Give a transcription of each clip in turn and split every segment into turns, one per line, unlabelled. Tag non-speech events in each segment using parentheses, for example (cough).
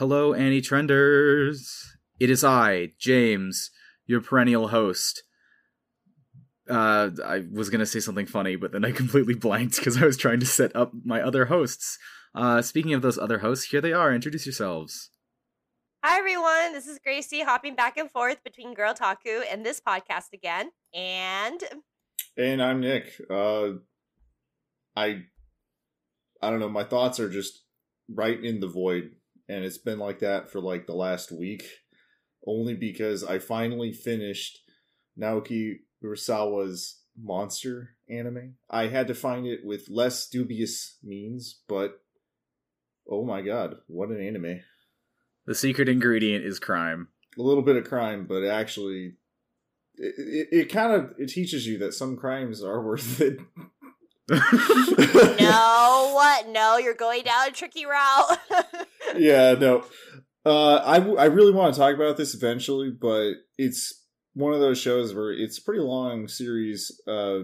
Hello, Anime Trenders. It is I, James, your perennial host. Uh, I was gonna say something funny, but then I (laughs) completely blanked because I was trying to set up my other hosts. Uh, speaking of those other hosts, here they are. Introduce yourselves.
Hi everyone, this is Gracie hopping back and forth between Girl Taku and this podcast again. And
And I'm Nick. Uh, I I don't know. My thoughts are just right in the void, and it's been like that for like the last week. Only because I finally finished Naoki Urasawa's monster anime. I had to find it with less dubious means, but oh my god, what an anime!
The secret ingredient is crime.
A little bit of crime, but actually, it, it, it kind of it teaches you that some crimes are (laughs) worth it. (laughs)
no, what? No, you're going down a tricky route. (laughs)
yeah, no. Uh, I, I really want to talk about this eventually, but it's one of those shows where it's a pretty long series, uh,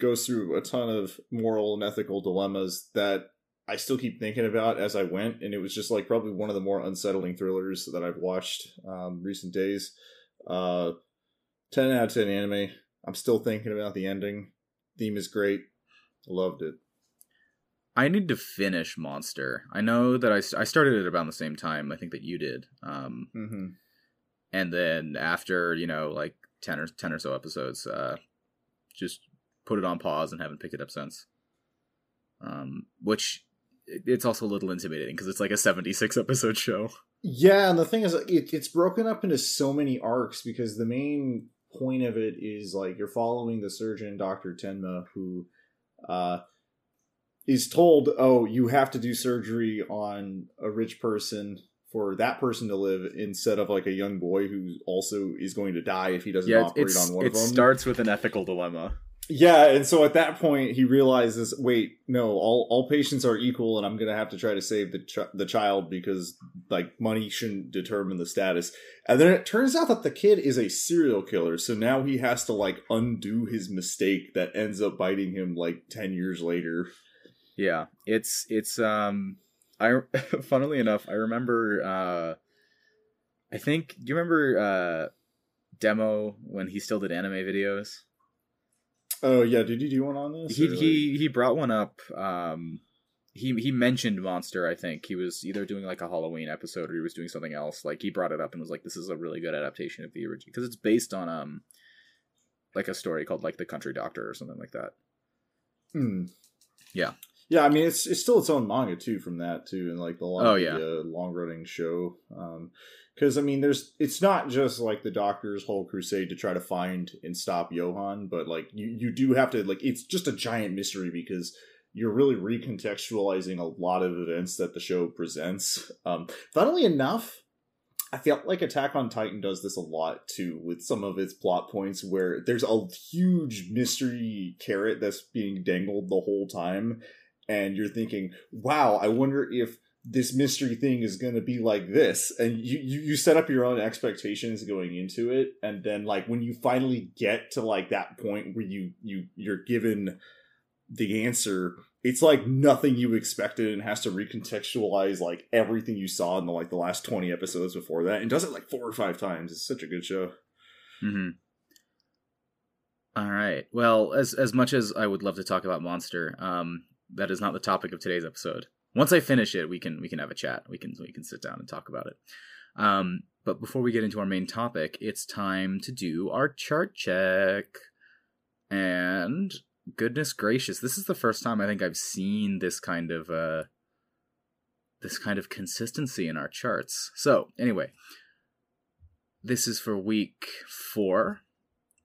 goes through a ton of moral and ethical dilemmas that I still keep thinking about as I went, and it was just like probably one of the more unsettling thrillers that I've watched um, recent days. Uh, ten out of ten anime. I'm still thinking about the ending. Theme is great. Loved it.
I need to finish Monster. I know that I, I started it around the same time. I think that you did. Um,
mm-hmm.
and then after you know like ten or ten or so episodes, uh, just put it on pause and haven't picked it up since. Um, which it's also a little intimidating because it's like a seventy-six episode show.
Yeah, and the thing is, it, it's broken up into so many arcs because the main point of it is like you're following the surgeon, Doctor Tenma, who uh, is told, "Oh, you have to do surgery on a rich person for that person to live instead of like a young boy who also is going to die if he doesn't
yeah,
operate on one of them."
It starts with an ethical dilemma.
Yeah, and so at that point he realizes, wait, no, all all patients are equal, and I'm gonna have to try to save the ch- the child because like money shouldn't determine the status. And then it turns out that the kid is a serial killer, so now he has to like undo his mistake that ends up biting him like ten years later.
Yeah, it's it's um, I (laughs) funnily enough, I remember. uh I think do you remember uh demo when he still did anime videos?
Oh yeah, did you do one on this?
He he he brought one up. Um, he he mentioned Monster. I think he was either doing like a Halloween episode or he was doing something else. Like he brought it up and was like, "This is a really good adaptation of the original because it's based on um, like a story called like The Country Doctor or something like that."
Hmm.
Yeah.
Yeah, I mean it's it's still its own manga too from that too, and like the long
oh, yeah.
uh, long running show. Um, because I mean, there's it's not just like the Doctor's whole crusade to try to find and stop Johan, but like you you do have to like it's just a giant mystery because you're really recontextualizing a lot of events that the show presents. Um, funnily enough, I felt like Attack on Titan does this a lot too with some of its plot points where there's a huge mystery carrot that's being dangled the whole time, and you're thinking, "Wow, I wonder if." This mystery thing is going to be like this. And you, you you set up your own expectations going into it. And then like when you finally get to like that point where you you you're given the answer it's like nothing you expected and has to recontextualize like everything you saw in the like the last 20 episodes before that. And does it like four or five times. It's such a good show.
Mm-hmm. all right. Well as as much as i would love to talk about monster um that is not the topic of today's episode once I finish it, we can we can have a chat. We can we can sit down and talk about it. Um, but before we get into our main topic, it's time to do our chart check. And goodness gracious, this is the first time I think I've seen this kind of uh this kind of consistency in our charts. So, anyway, this is for week 4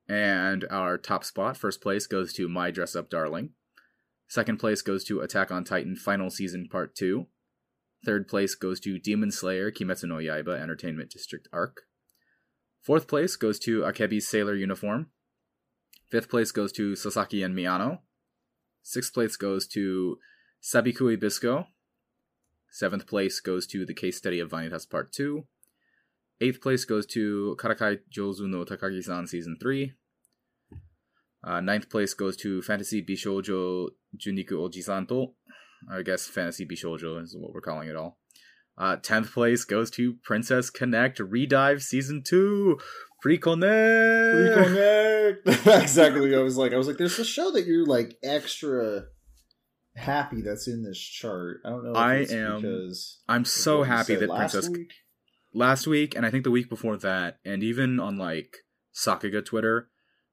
and our top spot, first place goes to My Dress Up Darling. Second place goes to Attack on Titan Final Season Part 2. Third place goes to Demon Slayer Kimetsu no Yaiba Entertainment District Arc. Fourth place goes to Akebi's Sailor Uniform. Fifth place goes to Sasaki and Miyano. Sixth place goes to Sabikui Bisco. Seventh place goes to The Case Study of Vanitas Part 2. Eighth place goes to Karakai Jozu no Takagi-san Season 3. Uh, ninth place goes to Fantasy Bishoujo Juniku Ojisan to. I guess Fantasy Bishoujo is what we're calling it all. Uh, 10th place goes to Princess Connect Redive Season 2. Reconnect!
Reconnect! (laughs) exactly. I was like, I was like, there's a show that you're like extra happy that's in this chart. I don't know.
I am. Because I'm so happy that Princess week? last week, and I think the week before that, and even on like Sakuga Twitter,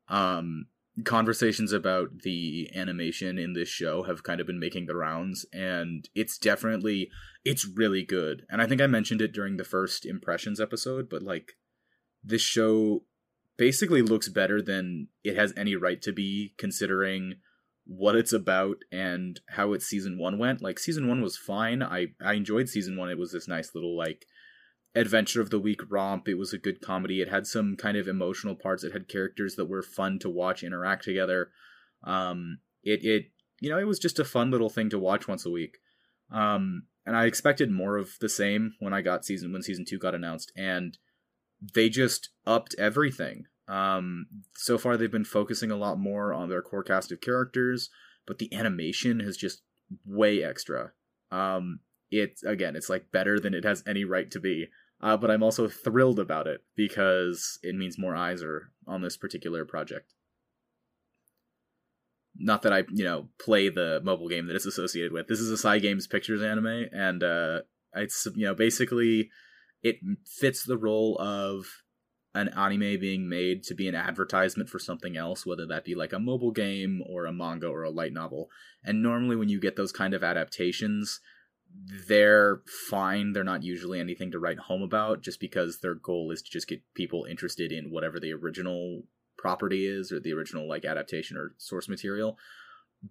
um, conversations about the animation in this show have kind of been making the rounds and it's definitely it's really good. And i think i mentioned it during the first impressions episode but like this show basically looks better than it has any right to be considering what it's about and how its season 1 went. Like season 1 was fine. I i enjoyed season 1 it was this nice little like adventure of the week romp. It was a good comedy. It had some kind of emotional parts. It had characters that were fun to watch interact together. Um, it it you know it was just a fun little thing to watch once a week. Um, and I expected more of the same when I got season when season two got announced, and they just upped everything. Um, so far they've been focusing a lot more on their core cast of characters, but the animation has just way extra. Um, it's again, it's like better than it has any right to be. Uh, but I'm also thrilled about it because it means more eyes are on this particular project. Not that I, you know, play the mobile game that it's associated with. This is a Cygames Pictures anime, and uh, it's you know basically it fits the role of an anime being made to be an advertisement for something else, whether that be like a mobile game or a manga or a light novel. And normally, when you get those kind of adaptations, they're fine. They're not usually anything to write home about just because their goal is to just get people interested in whatever the original property is or the original like adaptation or source material.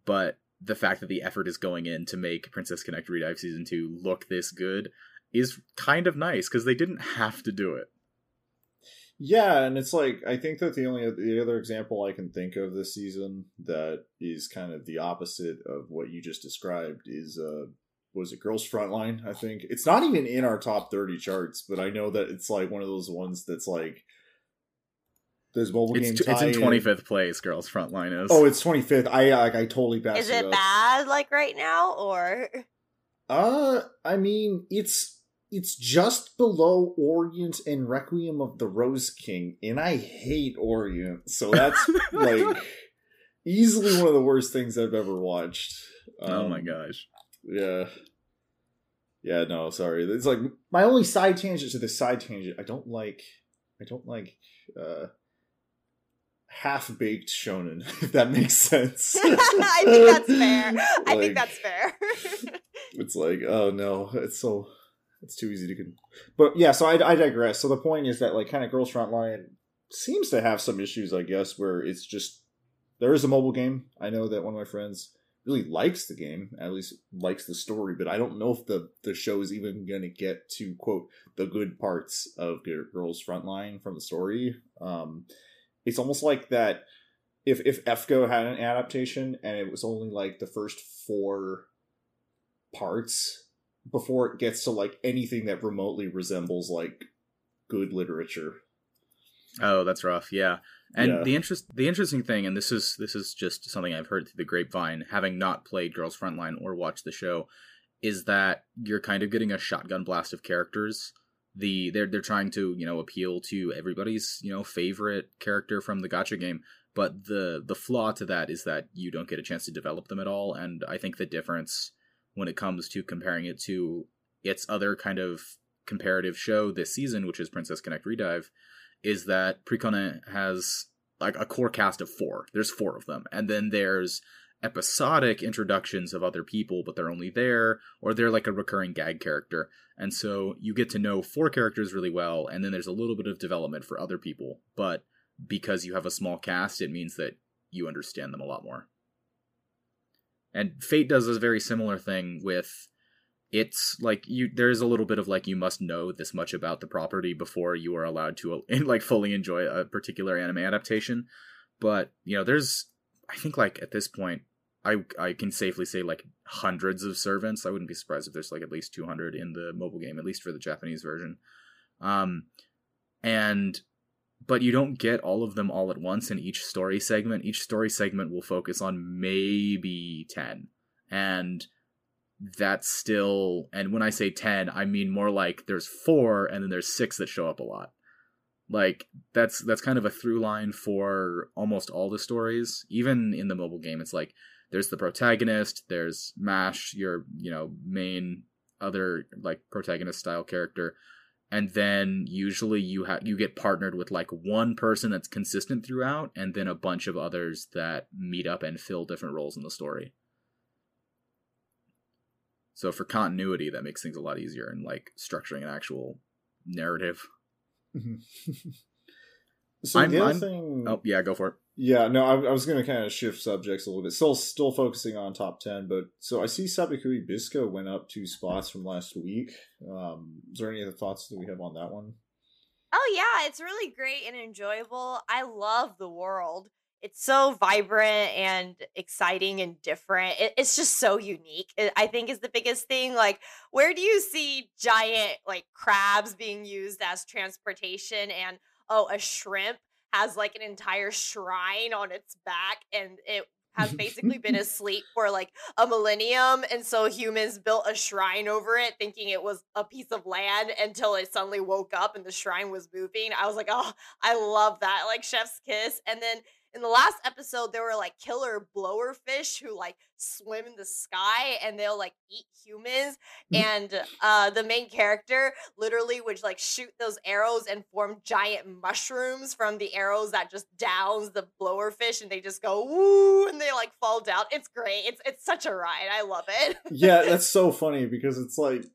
But the fact that the effort is going in to make Princess Connect Redive Season 2 look this good is kind of nice because they didn't have to do it.
Yeah, and it's like I think that the only the other example I can think of this season that is kind of the opposite of what you just described is uh was it Girls Frontline? I think it's not even in our top thirty charts, but I know that it's like one of those ones that's like there's mobile
it's,
game.
It's in twenty fifth place. Girls Frontline is.
Oh, it's twenty fifth. I like I totally passed.
Is it, it bad like right now or?
Uh, I mean it's it's just below Orient and Requiem of the Rose King, and I hate Orient, so that's (laughs) like easily one of the worst things I've ever watched.
Um, oh my um, gosh.
Yeah. Yeah, no, sorry. It's like my only side tangent to this side tangent. I don't like I don't like uh half baked shonen, (laughs) if that makes sense. (laughs)
I think that's fair. (laughs) like, I think that's fair.
it's like, oh no, it's so it's too easy to con- but yeah so I, I digress so the point is that like kind of girls frontline seems to have some issues i guess where it's just there is a mobile game i know that one of my friends really likes the game, at least likes the story, but I don't know if the the show is even going to get to quote the good parts of Girls Frontline from the story. Um, it's almost like that if if FGO had an adaptation and it was only like the first four parts before it gets to like anything that remotely resembles like good literature.
Oh, that's rough. Yeah. And yeah. the interest the interesting thing, and this is this is just something I've heard through the grapevine, having not played Girls Frontline or watched the show, is that you're kind of getting a shotgun blast of characters. The they're they're trying to you know appeal to everybody's you know favorite character from the gacha game, but the the flaw to that is that you don't get a chance to develop them at all. And I think the difference when it comes to comparing it to its other kind of comparative show this season, which is Princess Connect Redive, is that PriConne has like a core cast of four. There's four of them. And then there's episodic introductions of other people, but they're only there, or they're like a recurring gag character. And so you get to know four characters really well, and then there's a little bit of development for other people. But because you have a small cast, it means that you understand them a lot more. And Fate does a very similar thing with it's like you there's a little bit of like you must know this much about the property before you are allowed to (laughs) like fully enjoy a particular anime adaptation. But you know there's i think like at this point i i can safely say like hundreds of servants. I wouldn't be surprised if there's like at least 200 in the mobile game at least for the japanese version. Um and but you don't get all of them all at once in each story segment. Each story segment will focus on maybe 10 and that's still and when I say 10, I mean more like there's 4 and then there's 6 that show up a lot. Like that's that's kind of a through line for almost all the stories. Even in the mobile game it's like there's the protagonist, there's Mash, your, you know, main other like protagonist style character and then usually you have you get partnered with like one person that's consistent throughout and then a bunch of others that meet up and fill different roles in the story so for continuity that makes things a lot easier and like structuring an actual narrative (laughs)
so
I'm-
the other
I'm-
thing
oh yeah go for it
Yeah, no, I, I was going to kind of shift subjects a little bit. Still, still focusing on top ten, but so I see Sabikui Bisco went up two spots from last week. Um, is there any other thoughts that we have on that one?
Oh yeah, it's really great and enjoyable. I love the world. It's so vibrant and exciting and different. It, it's just so unique. It, I think is the biggest thing. Like, where do you see giant like crabs being used as transportation? And oh, a shrimp has like an entire shrine on its back, and it has basically been (laughs) asleep for like a millennium and so humans built a shrine over it thinking it was a piece of land until it suddenly woke up and the shrine was moving i was like oh i love that like chef's kiss and then in the last episode there were like killer blower fish who like swim in the sky and they'll like eat humans and uh the main character literally would like shoot those arrows and form giant mushrooms from the arrows that just downs the blower fish and they just go woo and they like fall down. It's great. It's it's such a ride. I love it.
Yeah, (laughs) that's so funny because it's like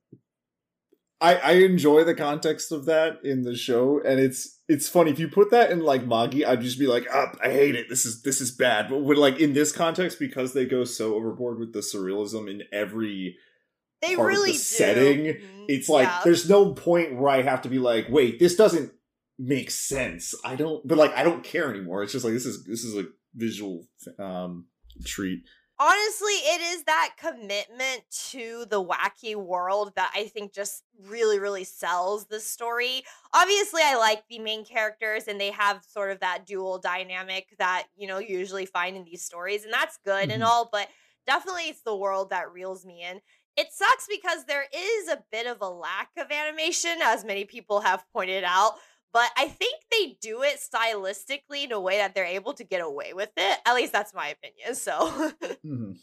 I I enjoy the context of that in the show, and it's it's funny if you put that in like Magi, I'd just be like, ah, I hate it. This is this is bad. But with like in this context, because they go so overboard with the surrealism in every
they
part of the
do.
setting,
Mhm,
it's like
yeah.
there's no point where I have to be like, wait, this doesn't make sense. I don't, but like I don't care anymore. It's just like this is this is a visual um treat.
Honestly it is that commitment to the wacky world that i think just really really sells the story obviously i like the main characters and they have sort of that dual dynamic that you know you usually find in these stories and that's good and
Mhm.
all but definitely it's the world that reels me in it sucks because there is a bit of a lack of animation as many people have pointed out but I think they do it stylistically in a way that they're able to get away with it. At least that's my opinion. So (laughs)
Mhm.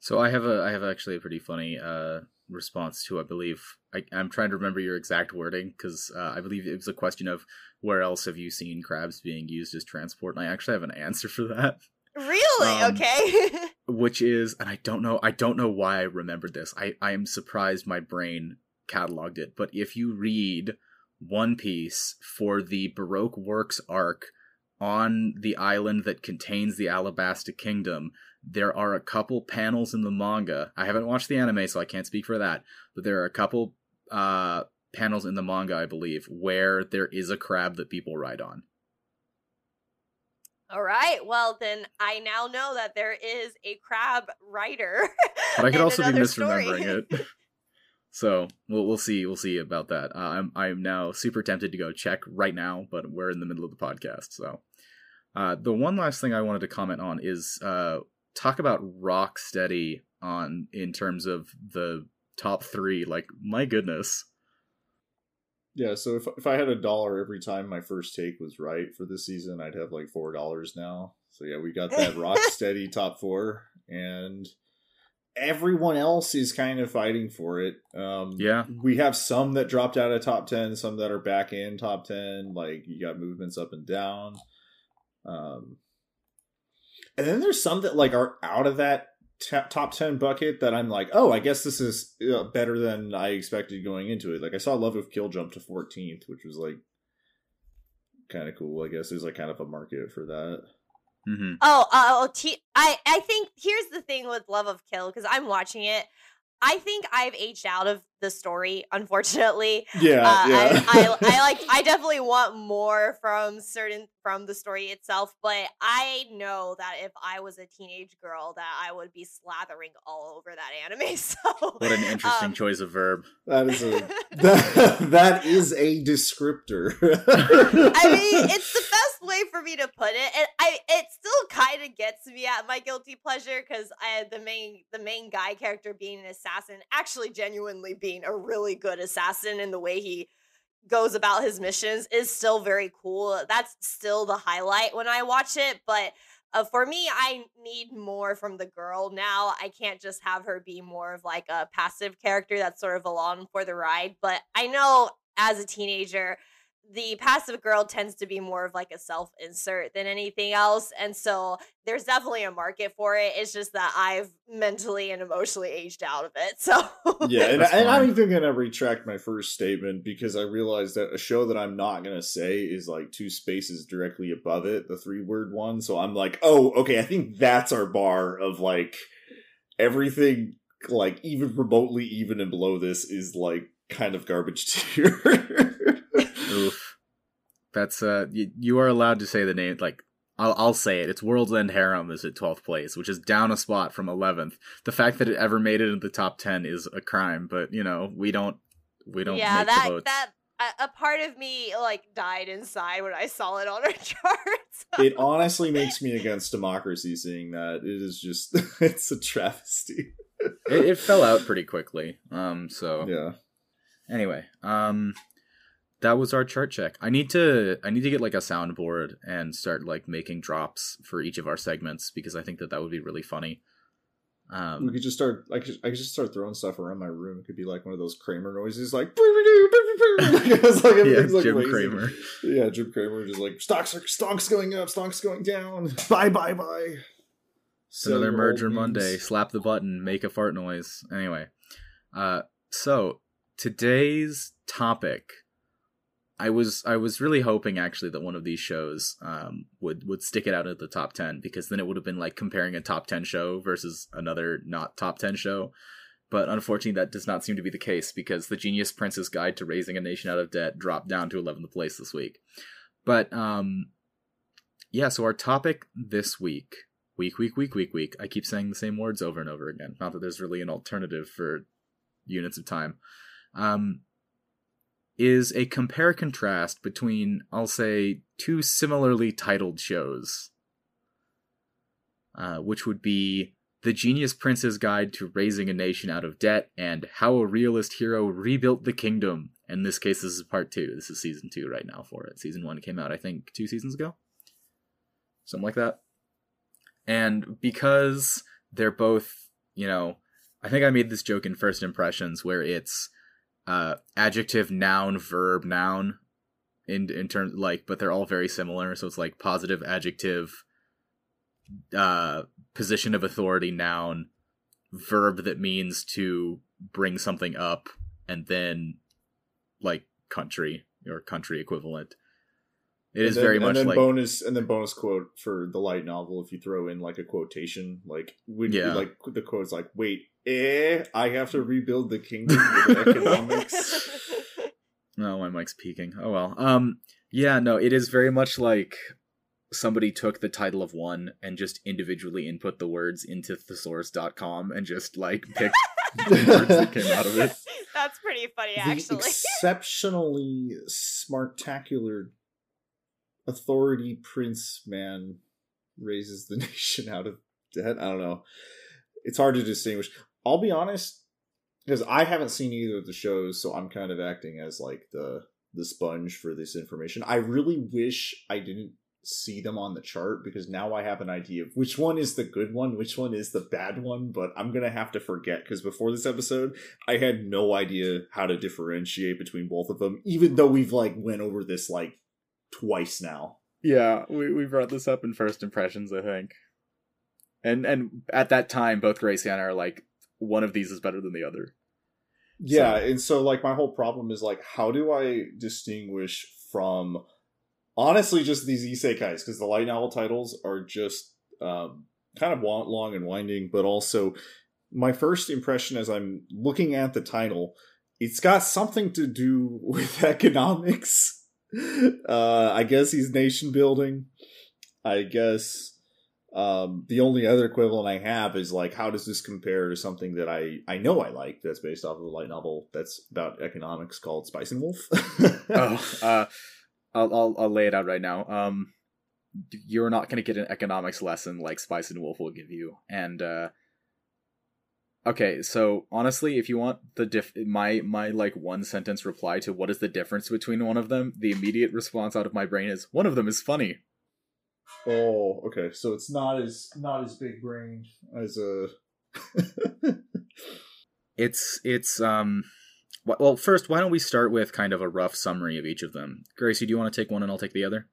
So I have a I have actually a pretty funny uh response to I believe I, I'm trying to remember your exact wording because uh, I believe it was a question of where else have you seen crabs being used as transport, and I actually have an answer for that,
really,
Um,
okay. (laughs)
which is and I don't know I don't know why I remembered this. I I am surprised my brain cataloged it, but if you read One Piece for the Baroque Works arc on the island that contains the Alabasta Kingdom, there are a couple panels in the manga. I haven't watched the anime, so I can't speak for that. But there are a couple uh, panels in the manga, I believe, where there is a crab that people ride on.
All right. Well, then I now know that there is a crab rider.
But I could (laughs) also be
another story.
misremembering it. (laughs) So we'll we'll see we'll see about that. Uh, I'm I'm now super tempted to go check right now, but we're in the middle of the podcast. So uh, the one last thing I wanted to comment on is uh, talk about Rocksteady on in terms of the top three. Like my goodness,
Yeah, so if if I had a dollar every time my first take was right for this season, I'd have like four dollars now. So yeah, we got that (laughs) rock steady top four, and everyone else is kind of fighting for it. Um,
Yeah.
we have some that dropped out of top ten, some that are back in top ten. Like you got movements up and down, um, and then there's some that like are out of that ta top 10 bucket that I'm like, oh, I guess this is uh, better than I expected going into it. Like, I saw Love of Kill jump to 14th, which was like kind of cool. I guess there's like kind of a market for that.
Hmm
Oh, uh, oh, I I think here's the thing with Love of Kill because I'm watching it. I think I've aged out of the story, unfortunately.
Yeah,
uh,
yeah.
I, I, I like (laughs) I definitely want more from certain from the story itself, but I know that if I was a teenage girl, that I would be slathering all over that anime. (laughs) So
What an interesting
um,
choice of verb.
that is a (laughs) that, that is a descriptor.
I mean, it's the best way for me to put it. And I it still kind of gets me at my guilty pleasure because I the main the main guy character being an assassin, actually genuinely being a really good assassin and the way he goes about his missions is still very cool. That's still the highlight when I watch it, but uh, for me, I need more from the girl now. I can't just have her be more of like a passive character that's sort of along for the ride. But I know as a teenager, the passive girl tends to be more of like a self insert than anything else. And so there's definitely a market for it. It's just that I've mentally and emotionally aged out of it. (laughs) So,
yeah. And, and I'm even going to retract my first statement because I realized that a show that I'm not going to say is like two spaces directly above it, the three word one. So I'm like, oh, okay, I think that's our bar of like everything, like even remotely even and below this is like kind of garbage (laughs) tier.
Oof. That's uh, you, you are allowed to say the name. Like, I'll I'll say it. It's World's End Harem is at twelfth place, which is down a spot from eleventh. The fact that it ever made it into the top ten is a crime, but you know we don't we don't.
Yeah,
make
that
the votes.
that a, a part of me like died inside when I saw it on our (laughs) charts.
it honestly (laughs) makes me against democracy seeing that. It is just (laughs) it's a travesty.
it, it fell out pretty quickly. Um. So
Yeah.
anyway, um, that was our chart check. I need to I need to get like a soundboard and start like making drops for each of our segments because I think that that would be really funny.
We
Um,
could just start. I could, I could just start throwing stuff around my room. It could be like one of those Kramer noises, like. (laughs) it's like
yeah,
like
Jim
raising.
Kramer.
Yeah, Jim Cramer just like stocks are stocks going up, stocks going down. Bye bye bye.
It's another merger Monday. Slap the button, make a fart noise. Anyway, uh, so today's topic, I was I was really hoping actually that one of these shows um, would would stick it out at the top ten because then it would have been like comparing a top ten show versus another not top ten show. But unfortunately, that does not seem to be the case because the Genius Prince's Guide to Raising a Nation Out of Debt dropped down to 11th place this week. But um, yeah, so our topic this week week, week, week, week, week. I keep saying the same words over and over again. Not that there's really an alternative for units of time. Um, is a compare contrast between, I'll say, two similarly titled shows, uh, which would be The Genius Prince's Guide to Raising a Nation Out of Debt and How a Realist Hero Rebuilt the Kingdom. In this case, this is part two. This is season two right now for it. Season one came out, I think, two seasons ago. Something like that. And because they're both, you know, I think I made this joke in first impressions where it's uh adjective, noun, verb, noun in in terms like but they're all very similar, so it's like positive adjective uh position of authority noun verb that means to bring something up and then like country or country equivalent. It
And
is
then-
very
and
much
then
like
bonus and then bonus quote for the light novel if you throw in like a quotation like when
Yeah.
like the quote's like wait eh I have to rebuild the kingdom with (laughs) economics
No, my mic's peaking. Oh well. Um yeah, no, it is very much like somebody took the title of one and just individually input the words into thesaurus.com and just like picked (laughs) the words that came out of it.
That's pretty funny, actually.
the
actually.
exceptionally smartacular authority prince man raises the (laughs) nation out of debt. I don't know. It's hard to distinguish. I'll be honest, because I haven't seen either of the shows, so I'm kind of acting as like the the sponge for this information. I really wish I didn't see them on the chart because now I have an idea of which one is the good one, which one is the bad one, but I'm going to have to forget because before this episode, I had no idea how to differentiate between both of them even though we've like went over this like twice now.
Yeah, we we brought this up in first impressions, I think. And and at that time both Gracie and I are like one of these is better than the other.
Yeah, and so like my whole problem is like how do I distinguish from honestly just these isekais because the light novel titles are just um, kind of long and winding, but also my first impression as I'm looking at the title, it's got something to do (laughs) with economics. (laughs) Uh, I guess he's nation building. I guess um, the only other equivalent I have is like, how does this compare to something that I I know I like that's based off of a light novel that's about economics called Spice and Wolf? (laughs)
oh, uh I'll, I'll I'll lay it out right now. Um you're not going to get an economics lesson like Spice and Wolf will give you. And uh okay, so honestly, if you want the diff my my like one sentence reply to what is the difference between one of them, the immediate response out of my brain is one of them is funny.
Oh, okay. So it's not as not as big brain as a. (laughs)
it's it's um well first why don't we start with kind of a rough summary of each of them gracie do you want to take one and i'll take the other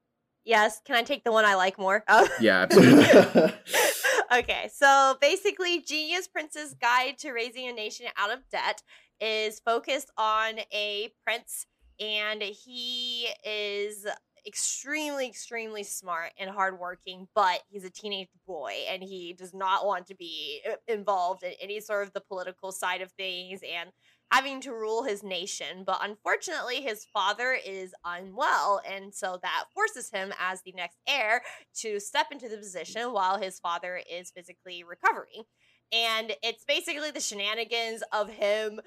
Yes. Can I take the one I like more? Oh. (laughs)
yeah absolutely (laughs)
okay, so basically, Genius Prince's Guide to Raising a Nation Out of Debt is focused on a prince, and he is extremely, extremely smart and hardworking, but he's a teenage boy and he does not want to be uh, involved in any sort of the political side of things. And having to rule his nation. But unfortunately, his father is unwell. And so that forces him, as the next heir, to step into the position while his father is physically recovering. And it's basically the shenanigans of him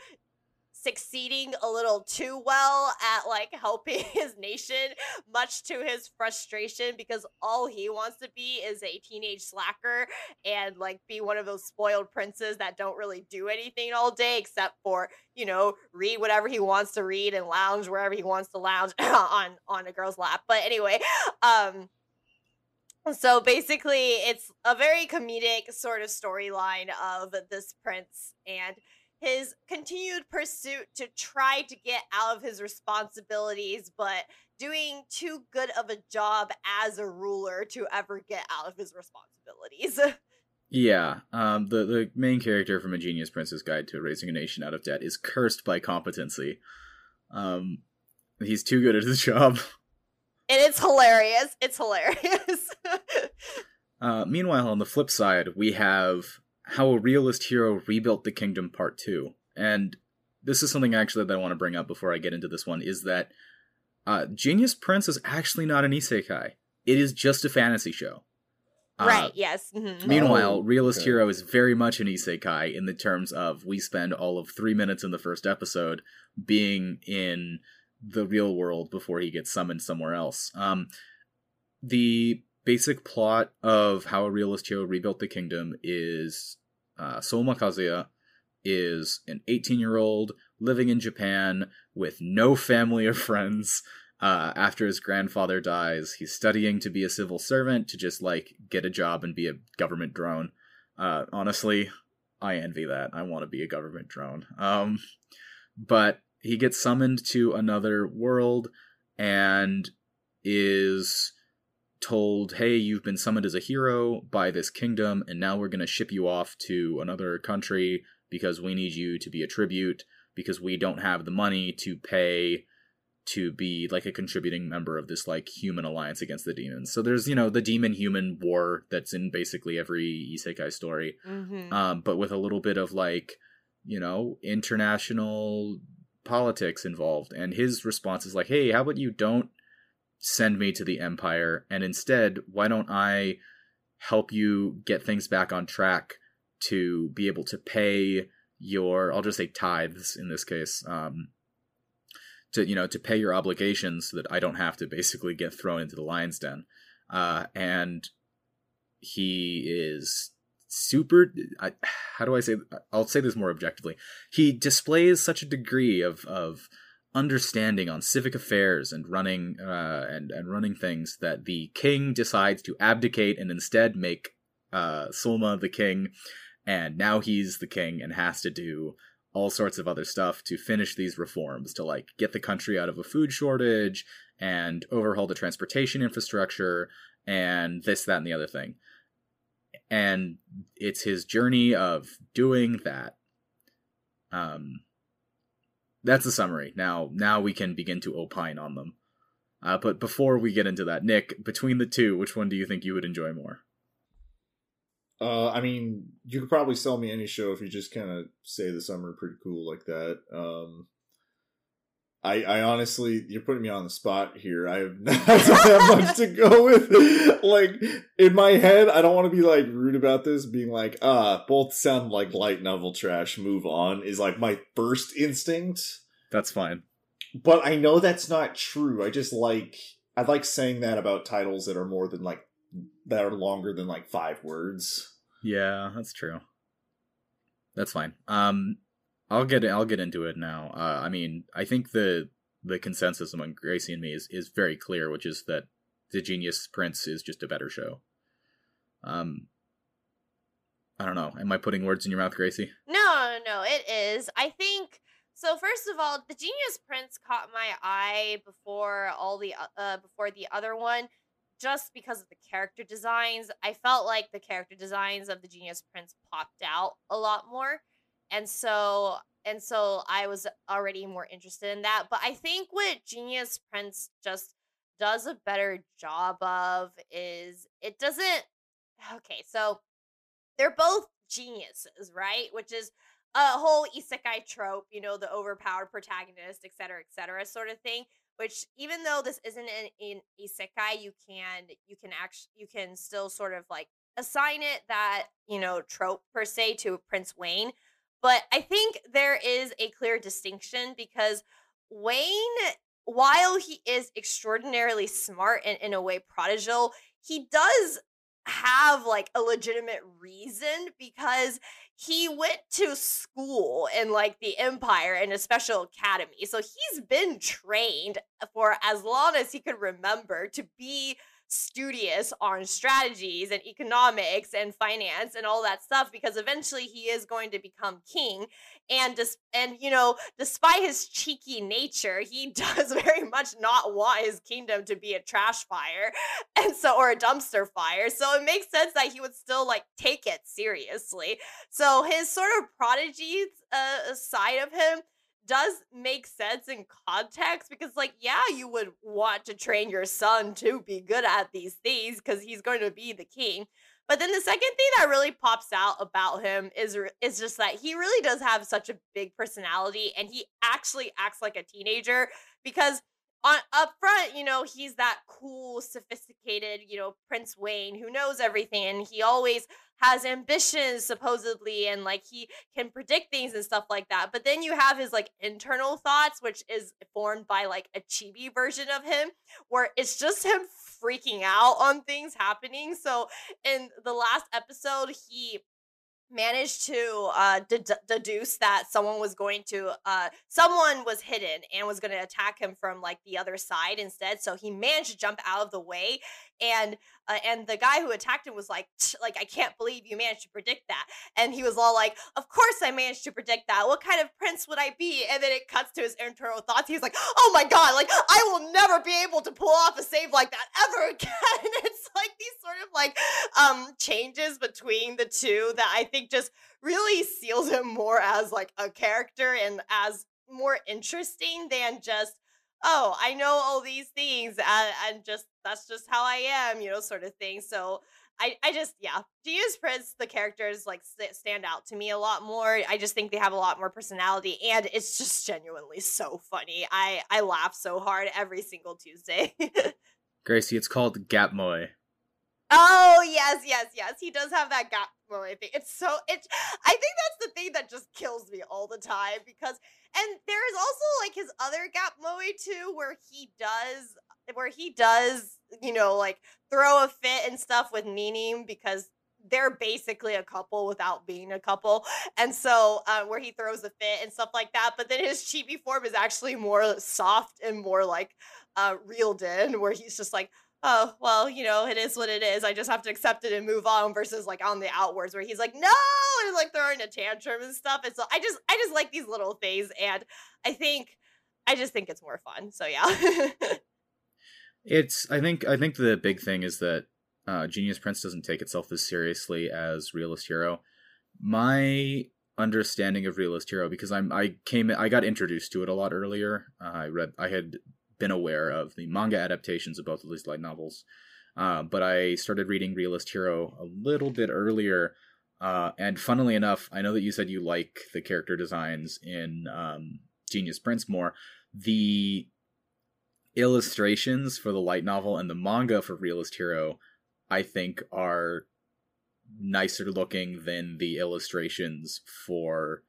succeeding a little too well at like helping (laughs) his nation, much to his frustration, because all he wants to be is a teenage slacker and like be one of those spoiled princes that don't really do anything all day except for, you know, read whatever he wants to read and lounge wherever he wants to lounge (laughs) on on a girl's lap. But anyway, um so basically it's a very comedic sort of storyline of this prince and his continued pursuit to try to get out of his responsibilities, but doing too good of a job as a ruler to ever get out of his responsibilities. (laughs)
yeah, um, the the main character from A Genius Prince's Guide to Raising a Nation Out of Debt is cursed by competency. Um, he's too good at his (laughs) job.
And it's hilarious. It's hilarious. (laughs)
uh, meanwhile, on the flip side, we have how a realist hero rebuilt the kingdom part 2 and this is something actually that i want to bring up before i get into this one is that uh, genius prince is actually not an isekai it is just a fantasy show
uh, right yes mm-hmm.
meanwhile oh, realist okay. hero is very much an isekai in the terms of we spend all of three minutes in the first episode being in the real world before he gets summoned somewhere else um, the basic plot of how a realist hero rebuilt the kingdom is uh, Soma Kazuya is an 18 year old living in Japan with no family or friends. Uh, after his grandfather dies, he's studying to be a civil servant to just like get a job and be a government drone. Uh, honestly, I envy that. I want to be a government drone. Um, but he gets summoned to another world and is told, hey, you've been summoned as a hero by this kingdom, and now we're going to ship you off to another country because we need you to be a tribute because we don't have the money to pay to be like a contributing member of this like human alliance against the demons. So there's you know the demon human war that's in basically every isekai story, mm-hmm. um, but with a little bit of like you know international politics involved. And his response is like, hey, how about you don't send me to the Empire, and instead, why don't I help you get things back on track to be able to pay your, I'll just say tithes in this case, um, to you know to pay your obligations so that I don't have to basically get thrown into the lion's den. Uh, and he is super I, how do i say i'll say this more objectively he displays such a degree of of understanding on civic affairs and running uh, and and running things that the king decides to abdicate and instead make uh, Soma the king, and now he's the king and has to do all sorts of other stuff to finish these reforms to like get the country out of a food shortage and overhaul the transportation infrastructure and this that and the other thing. And it's his journey of doing that um that's the summary. Now, now we can begin to opine on them. Uh, but before we get into that, Nick, between the two, which one do you think you would enjoy more?
Uh, I mean, you could probably sell me any show if you just kind of say the summary pretty cool like that. Um, I, I honestly, you're putting me on the spot here. I have (laughs) not that much to go with. like in my head, I don't want to be like rude about this, being like, ah, both sound like light novel trash. Move on is like my first instinct.
That's fine.
But I know that's not true. I just like I like saying that about titles that are more than like that are longer than like five words.
Yeah, that's true. That's fine. Um, I'll get I'll get into it now. Uh, I mean, I think the the consensus among Gracie and me is is very clear, which is that the Genius Prince is just a better show. Um, I don't know. Am I putting words in your mouth, Gracie?
No, no, it is. I think so. First of all, the Genius Prince caught my eye before all the uh before the other one, just because of the character designs. I felt like the character designs of the Genius Prince popped out a lot more, and so and so I was already more interested in that. But I think what Genius Prince just does a better job of is it doesn't. Okay, so they're both geniuses, right? Which is a whole isekai trope, you know, the overpowered protagonist, et cetera, et cetera, sort of thing. Which even though this isn't an, an isekai, you can you can actually you can still sort of like assign it that you know trope per se to Prince Wayne. But I think there is a clear distinction because Wayne, while he is extraordinarily smart and in a way prodigal, he does have like a legitimate reason because he went to school in like the empire in a special academy. So he's been trained for as long as he could remember to be studious on strategies and economics and finance and all that stuff because eventually he is going to become king. And dis- and you know despite his cheeky nature he (laughs) does very much not want his kingdom to be a trash fire (laughs) and so or a dumpster fire. So it makes sense that he would still like take it seriously. So his sort of prodigy uh, side of him does make sense in context because like yeah you would want to train your son to be good at these things because he's going to be the king. But then the second thing that really pops out about him is is just that he really does have such a big personality and he actually acts like a teenager because on up front, you know, he's that cool, sophisticated, you know, Prince Wayne who knows everything and he always has ambitions supposedly and like he can predict things and stuff like that. But then you have his like internal thoughts which is formed by like a chibi version of him where it's just him freaking out on things happening. So in the last episode he managed to uh, deduce that someone was going to uh, someone was hidden and was going to attack him from like the other side instead so he managed to jump out of the way and uh, and the guy who attacked him was like like i can't believe you managed to predict that. And he was all like of course i managed to predict that. What kind of prince would i be? And then it cuts to his internal thoughts. He's like oh my god like i will never be able to pull off a save like that ever (laughs) again. It's like these sort of like um changes between the two that i think just really seals him more as like a character and as more interesting than just oh, I know all these things and, and just that's just how I am, you know, sort of thing. So I, I just yeah, Genius Prince, the characters like st- stand out to me a lot more. I just think they have a lot more personality, and it's just genuinely so funny. I I laugh so hard every single Tuesday. (laughs)
Gracie, it's called Gap Moe.
Oh yes, yes, yes. He does have that gap moe thing. It's so it's. I think that's the thing that just kills me all the time because, and there is also like his other gap moe too, where he does, where he does, you know, like throw a fit and stuff with Ninim because they're basically a couple without being a couple. And so uh, where he throws a fit and stuff like that. But then his chibi form is actually more soft and more like uh, reeled in, where he's just like, oh well you know it is what it is i just have to accept it and move on versus like on the outwards where he's like no and like throwing a tantrum and stuff and so i just i just like these little things and i think i just think it's more fun so yeah (laughs)
it's i think i think the big thing is that uh, genius prince doesn't take itself as seriously as realist hero my understanding of realist hero because i'm i came i got introduced to it a lot earlier uh, i read i had been aware of the manga adaptations of both of these light novels. Uh, but I started reading Realist Hero a little bit earlier. Uh, and funnily enough, I know that you said you like the character designs in um, Genius Prince more. The illustrations for the light novel and the manga for Realist Hero, I think, are nicer looking than the illustrations for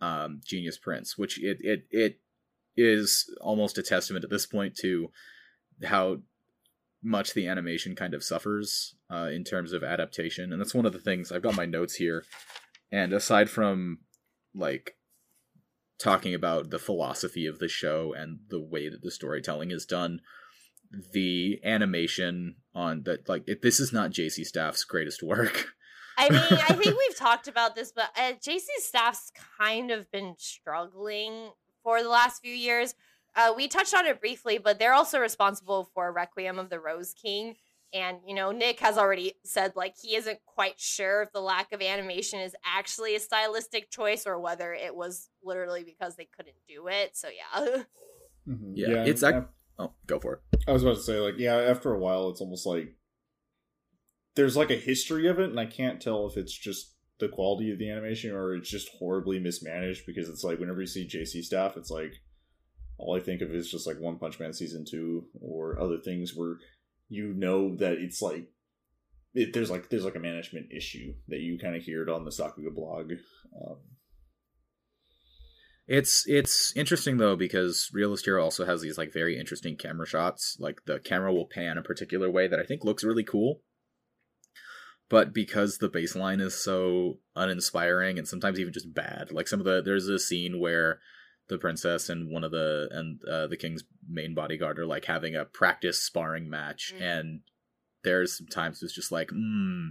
um, Genius Prince, which it it it is almost a testament at this point to how much the animation kind of suffers uh, in terms of adaptation, and that's one of the things I've got my notes here. And aside from like talking about the philosophy of the show and the way that the storytelling is done, the animation on that like it, this is not JC Staff's greatest work. (laughs)
I mean, I think we've (laughs) talked about this, but uh, JC Staff's kind of been struggling for the last few years. Uh, we touched on it briefly, but they're also responsible for Requiem of the Rose King. And, you know, Nick has already said, like, he isn't quite sure if the lack of animation is actually a stylistic choice or whether it was literally because they couldn't do it. So, yeah. (laughs)
Mm-hmm. Yeah, yeah, it's. Ac- oh, go for it.
I was about to say, like, yeah, after a while, it's almost like there's like a history of it, and I can't tell if it's just the quality of the animation or it's just horribly mismanaged because it's like whenever you see JC Staff, it's like all I think of is just like One Punch Man season two or other things where you know that it's like it, there's like there's like a management issue that you kind of hear it on the Sakuga blog. Um,
it's it's interesting though because Realist Hero also has these like very interesting camera shots. Like the camera will pan a particular way that I think looks really cool. But because the baseline is so uninspiring and sometimes even just bad, like some of the there's a scene where the princess and one of the and uh, the king's main bodyguard are like having a practice sparring match, mm. and there's sometimes it's just like, hmm.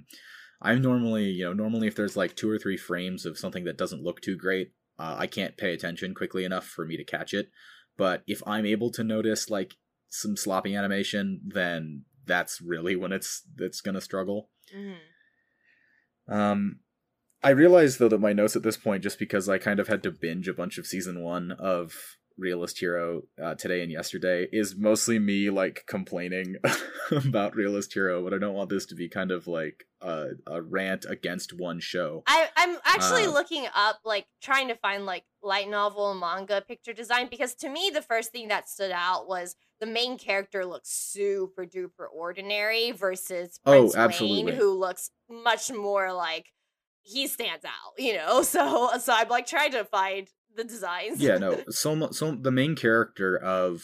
I'm normally, you know, normally if there's like two or three frames of something that doesn't look too great, uh, I can't pay attention quickly enough for me to catch it. But if I'm able to notice like some sloppy animation, then that's really when it's it's gonna struggle. Mm-hmm. Um, I realize though that my notes at this point, just because I kind of had to binge a bunch of season one of Realist Hero uh, today and yesterday, is mostly me like complaining (laughs) about Realist Hero, but I don't want this to be kind of like a, a rant against one show.
I, I'm actually uh, looking up, like trying to find like light novel manga picture design because to me the first thing that stood out was the main character looks super duper ordinary versus oh, Prince oh, absolutely. Wayne, who looks much more like he stands out, you know. (laughs) So so I'm like trying to find the designs.
yeah, no. (laughs) So so the main character of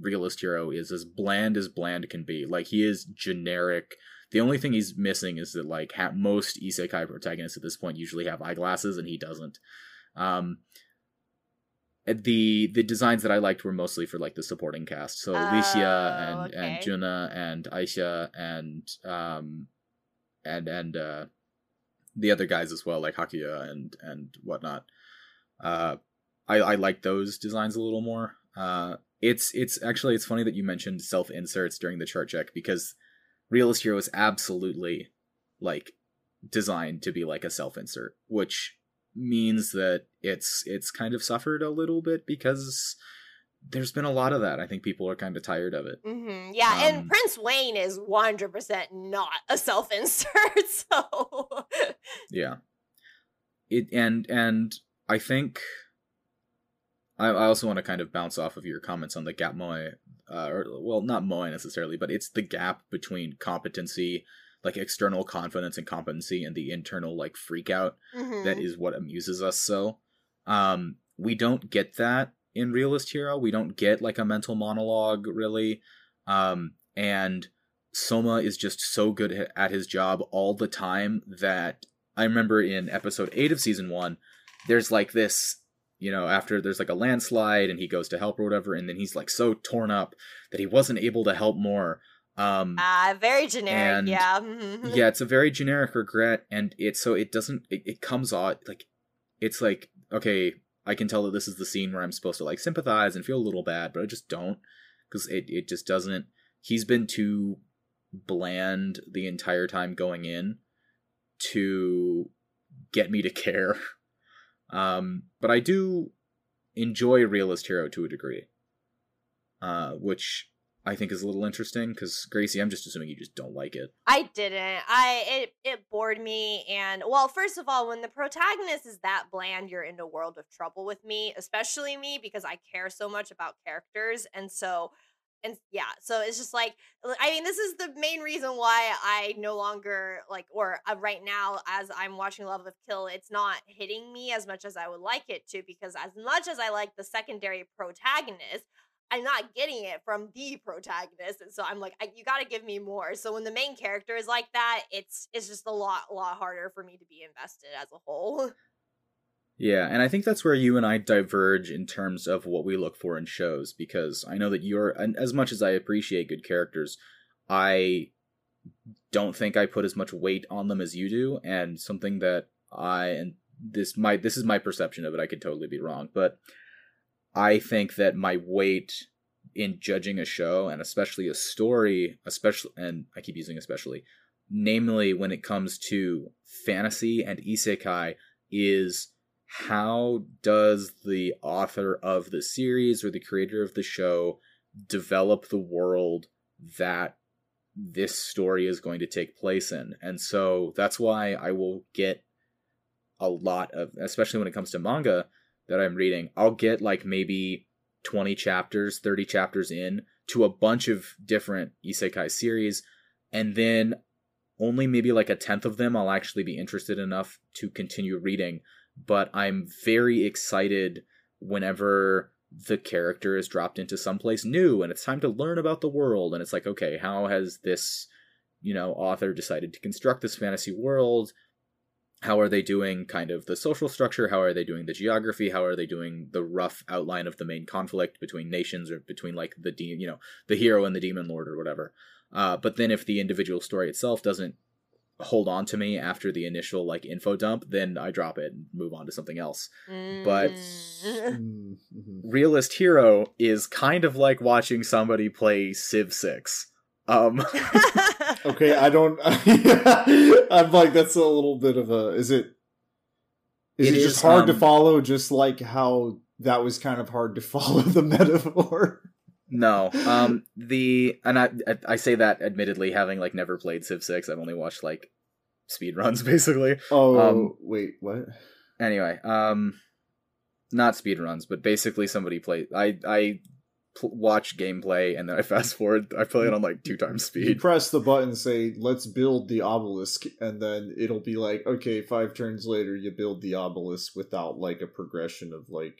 Realist Hero is as bland as bland can be. Like he is generic. The only thing he's missing is that like ha- most isekai protagonists at this point usually have eyeglasses, and he doesn't. Um, the the designs that I liked were mostly for like the supporting cast. So Alicia and oh, okay. and Juna and Aisha and um and and uh the other guys as well, like Hakuya and and whatnot. Uh, I I like those designs a little more. Uh, it's it's actually it's funny that you mentioned self inserts during the chart check because Realist Hero is absolutely like designed to be like a self insert, which means that it's it's kind of suffered a little bit because there's been a lot of that. I think people are kind of tired of it.
Mm-hmm. Yeah, um, and Prince Wayne is 100% not a self insert. (laughs) So,
yeah. It and and I think I, I also want to kind of bounce off of your comments on the gap moe, uh, or well, not moe necessarily, but it's the gap between competency, like external confidence and competency, and the internal like freak out mm-hmm. that is what amuses us. So, um, we don't get that in Realist Hero. We don't get like a mental monologue really. Um, and Soma is just so good at his job all the time that I remember in episode 8 of season 1, there's like this, you know, after there's like a landslide and he goes to help or whatever, and then he's like so torn up that he wasn't able to help more. Um,
uh, very generic, yeah. (laughs)
yeah, it's a very generic regret, and it's so it doesn't, it, it comes out like, it's like, okay, I can tell that this is the scene where I'm supposed to like sympathize and feel a little bad, but I just don't because it it just doesn't. He's been too bland the entire time going in to get me to (laughs) care. Um, but I do enjoy Realist Hero to a degree, uh, which I think is a little interesting because Gracie, I'm just assuming you just don't like it.
I didn't. I it it bored me, and well, first of all, when the protagonist is that bland, you're in a world of trouble with me, especially me because I care so much about characters, and so and yeah, so it's just like I mean, this is the main reason why I no longer like, or uh, right now as I'm watching Love of Kill, it's not hitting me as much as I would like it to because as much as I like the secondary protagonist. I'm not getting it from the protagonist, and so I'm like, I, you got to give me more. So when the main character is like that, it's it's just a lot a lot harder for me to be invested as a whole. (laughs)
Yeah, and I think that's where you and I diverge in terms of what we look for in shows because I know that you're as much as I appreciate good characters, I don't think I put as much weight on them as you do and something that I and this my this is my perception of it. I could totally be wrong, but I think that my weight in judging a show and especially a story, especially and I keep using especially, namely when it comes to fantasy and isekai is how does the author of the series or the creator of the show develop the world that this story is going to take place in? And so that's why I will get a lot of, especially when it comes to manga that I'm reading, I'll get like maybe 20 chapters, 30 chapters in to a bunch of different isekai series, and then only maybe like a tenth of them I'll actually be interested enough to continue reading. But I'm very excited whenever the character is dropped into someplace new and it's time to learn about the world and it's like okay how has this you know author decided to construct this fantasy world how are they doing kind of the social structure how are they doing the geography how are they doing the rough outline of the main conflict between nations or between like the de- you know the hero and the demon lord or whatever uh, but then if the individual story itself doesn't hold on to me after the initial like info dump, then I drop it and move on to something else. Mm. But mm-hmm. Realist Hero is kind of like watching somebody play Civ 6. Um (laughs)
Okay, I don't (laughs) I'm like that's a little bit of a is it is it, it just hard um, to follow just like how that was kind of hard to (laughs) follow the metaphor?
No. Um the and I I say that admittedly having like never played Civ 6. I've only watched like speed runs (laughs) basically.
Oh, um, wait, what?
Anyway, um not speed runs, but basically somebody play I I watch gameplay and then I fast forward. I play it on like two times speed. You
press the button, say "Let's build the obelisk," and then it'll be like, okay, five turns later, you build the obelisk without like a progression of like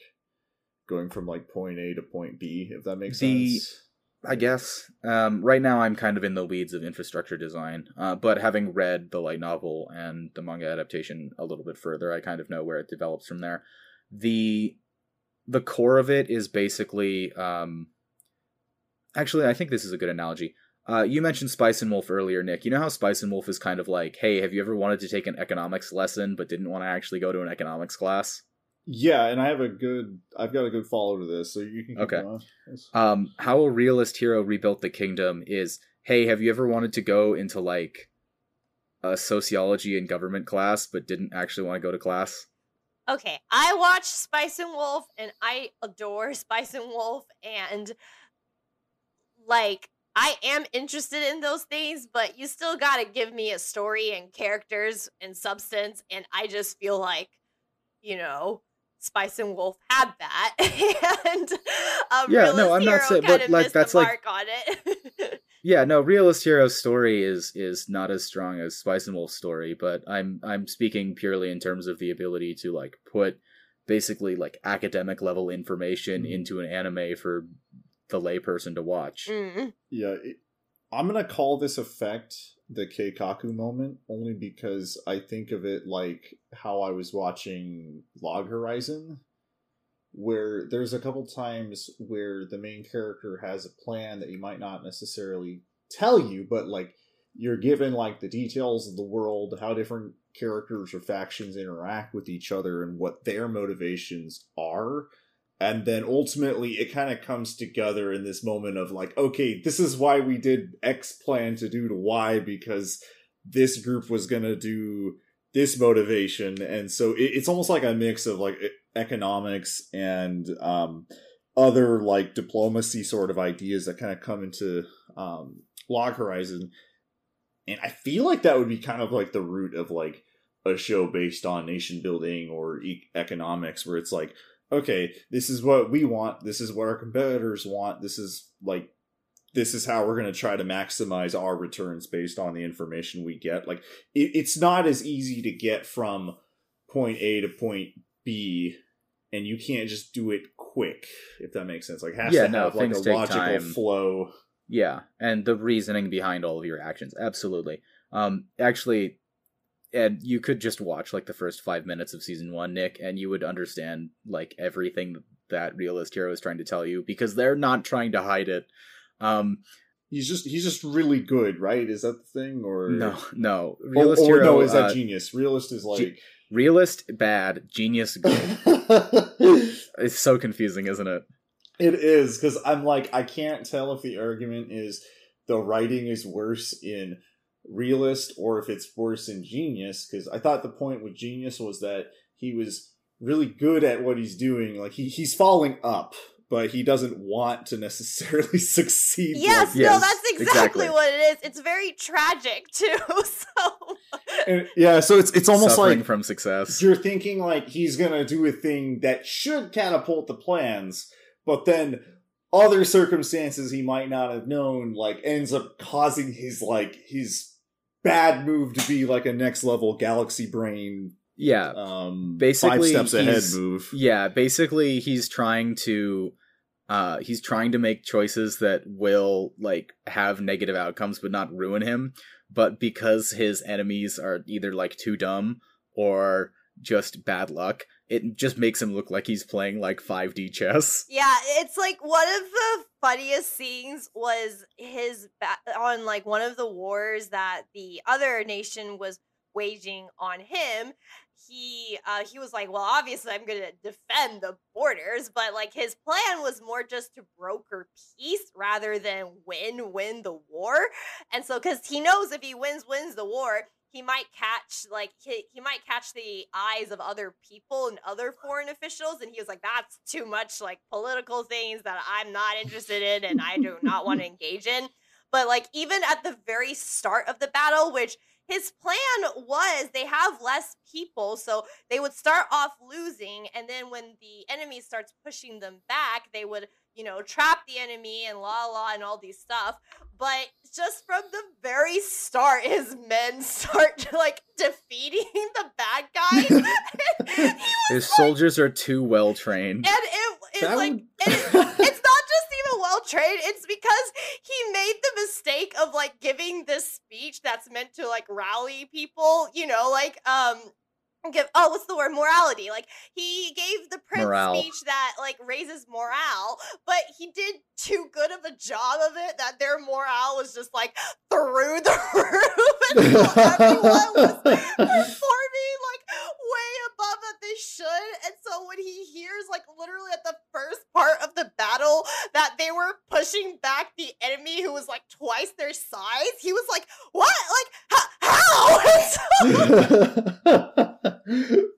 going from like point A to point B, if that makes the, sense.
I guess. Um, right now, I'm kind of in the weeds of infrastructure design, uh, but having read the light novel and the manga adaptation a little bit further, I kind of know where it develops from there. the The core of it is basically, um, actually, I think this is a good analogy. Uh, you mentioned Spice and Wolf earlier, Nick. You know how Spice and Wolf is kind of like, hey, have you ever wanted to take an economics lesson but didn't want to actually go to an economics class?
Yeah, and I have a good. I've got a good follow to this, so you can.
okay. Um, how a realist hero rebuilt the kingdom is. Hey, have you ever wanted to go into like a sociology and government class, but didn't actually want to go to class?
Okay, I watched Spice and Wolf, and I adore (laughs) Spice and Wolf, and like I am interested in those things, but you still got to give me a story and characters and substance, and I just feel like, you know, Spice and Wolf had that, (laughs) and um, yeah, no, I'm not saying, but like that's like on it. (laughs)
yeah, no, realist hero's story is is not as strong as Spice and Wolf's story, but I'm I'm speaking purely in terms of the ability to like put basically like academic level information mm. into an anime for the layperson to watch.
Mm.
Yeah, it, I'm gonna call this effect the Keikaku moment only because I think of it like how I was watching Log Horizon, where there's a couple times where the main character has a plan that you might not necessarily tell you, but like you're given like the details of the world, how different characters or factions interact with each other, and what their motivations are. And then ultimately it kind of comes together in this moment of like okay this is why we did x plan to do to y because this group was gonna do this motivation. And so it, it's almost like a mix of like economics and um, other like diplomacy sort of ideas that kind of come into um, log horizon and i feel like that would be kind of like the root of like a show based on nation building or e- economics where it's like okay, this is what we want, this is what our competitors want, this is like this is how we're going to try to maximize our returns based on the information we get. Like it, it's not as easy to get from point A to point B and you can't just do it quick, if that makes sense. Like has
Yeah,
to
no,
have like a logical
time.
flow.
Yeah, and the reasoning behind all of your actions, absolutely. Um, actually, and you could just watch like the first five minutes of season one, Nick, and you would understand like everything that Realist Hero is trying to tell you because they're not trying to hide it. Um,
He's just he's just really good, right? Is that the thing? Or
no, no,
Or, or
Hero.
no, is that
uh,
genius? Realist is like
Realist bad, genius good. (laughs) it's so confusing, isn't it?
It is because I'm like I can't tell if the argument is the writing is worse in realist or if it's worse in genius. Because I thought the point with genius was that he was really good at what he's doing. Like he he's falling up, but he doesn't want to necessarily (laughs) succeed.
Yes,
like-
no,
Yes,
that's exactly,
exactly.
what it is. It's very tragic (laughs) too. So
And- yeah. So it's it's almost
Suffering
like
from success.
you're thinking like he's gonna do a thing that should catapult the plans, but then other circumstances he might not have known like ends up causing his like his bad move to be like a next level galaxy brain
Yeah,
um
Basically,
five steps ahead move.
yeah basically he's trying to uh he's trying to make choices that will like have negative outcomes but not ruin him but because his enemies are either like too dumb or just bad luck it just makes him look like he's playing like 5d chess
yeah, it's like one of the funniest scenes was his ba- on like one of the wars that the other nation was waging on him. He uh he was like, well, obviously I'm gonna defend the borders, but like his plan was more just to broker peace rather than win win the war. And so because he knows if he wins wins the war, he might catch like he, he might catch the eyes of other people and other foreign officials and he was like that's too much like political things that i'm not interested in and i do not want to (laughs) engage in but like even at the very start of the battle which his plan was they have less people so they would start off losing and then when the enemy starts pushing them back they would you know trap the enemy and la la and all these stuff. But just from the very start his men (laughs) start like defeating the bad (laughs) (laughs) was
his soldiers are too well trained.
And it, it's
That
like
would-
and it, it's not just trained it's because he made the mistake of like giving this speech that's meant to like rally people you know like um give oh what's the word morality like he gave the prince
Morale.
speech that like raises morale but he did too good of a job of it that their morale was just like through the (laughs) roof and (laughs) everyone was (laughs) performing like way above that they should. And so when he hears like literally at the first part of the battle that they were pushing back the enemy who was like twice their size, he was like, "What? Like h- how?" (laughs) (laughs)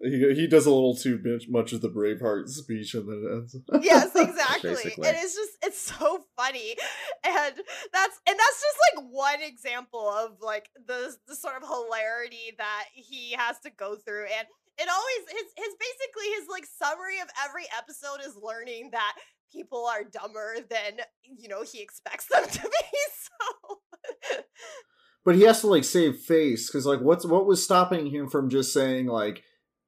He, he does a little too much, much of the Braveheart speech and then it ends.
yes, (laughs) exactly.
Basically.
And it's just it's so funny. And that's and that's just like one example of like the the sort of hilarity that he has to go through. And it always his his basically his like summary of every episode is learning that people are dumber than you know he expects (laughs) them to be. So
But he has to like save face because like what's what was stopping him from just saying like,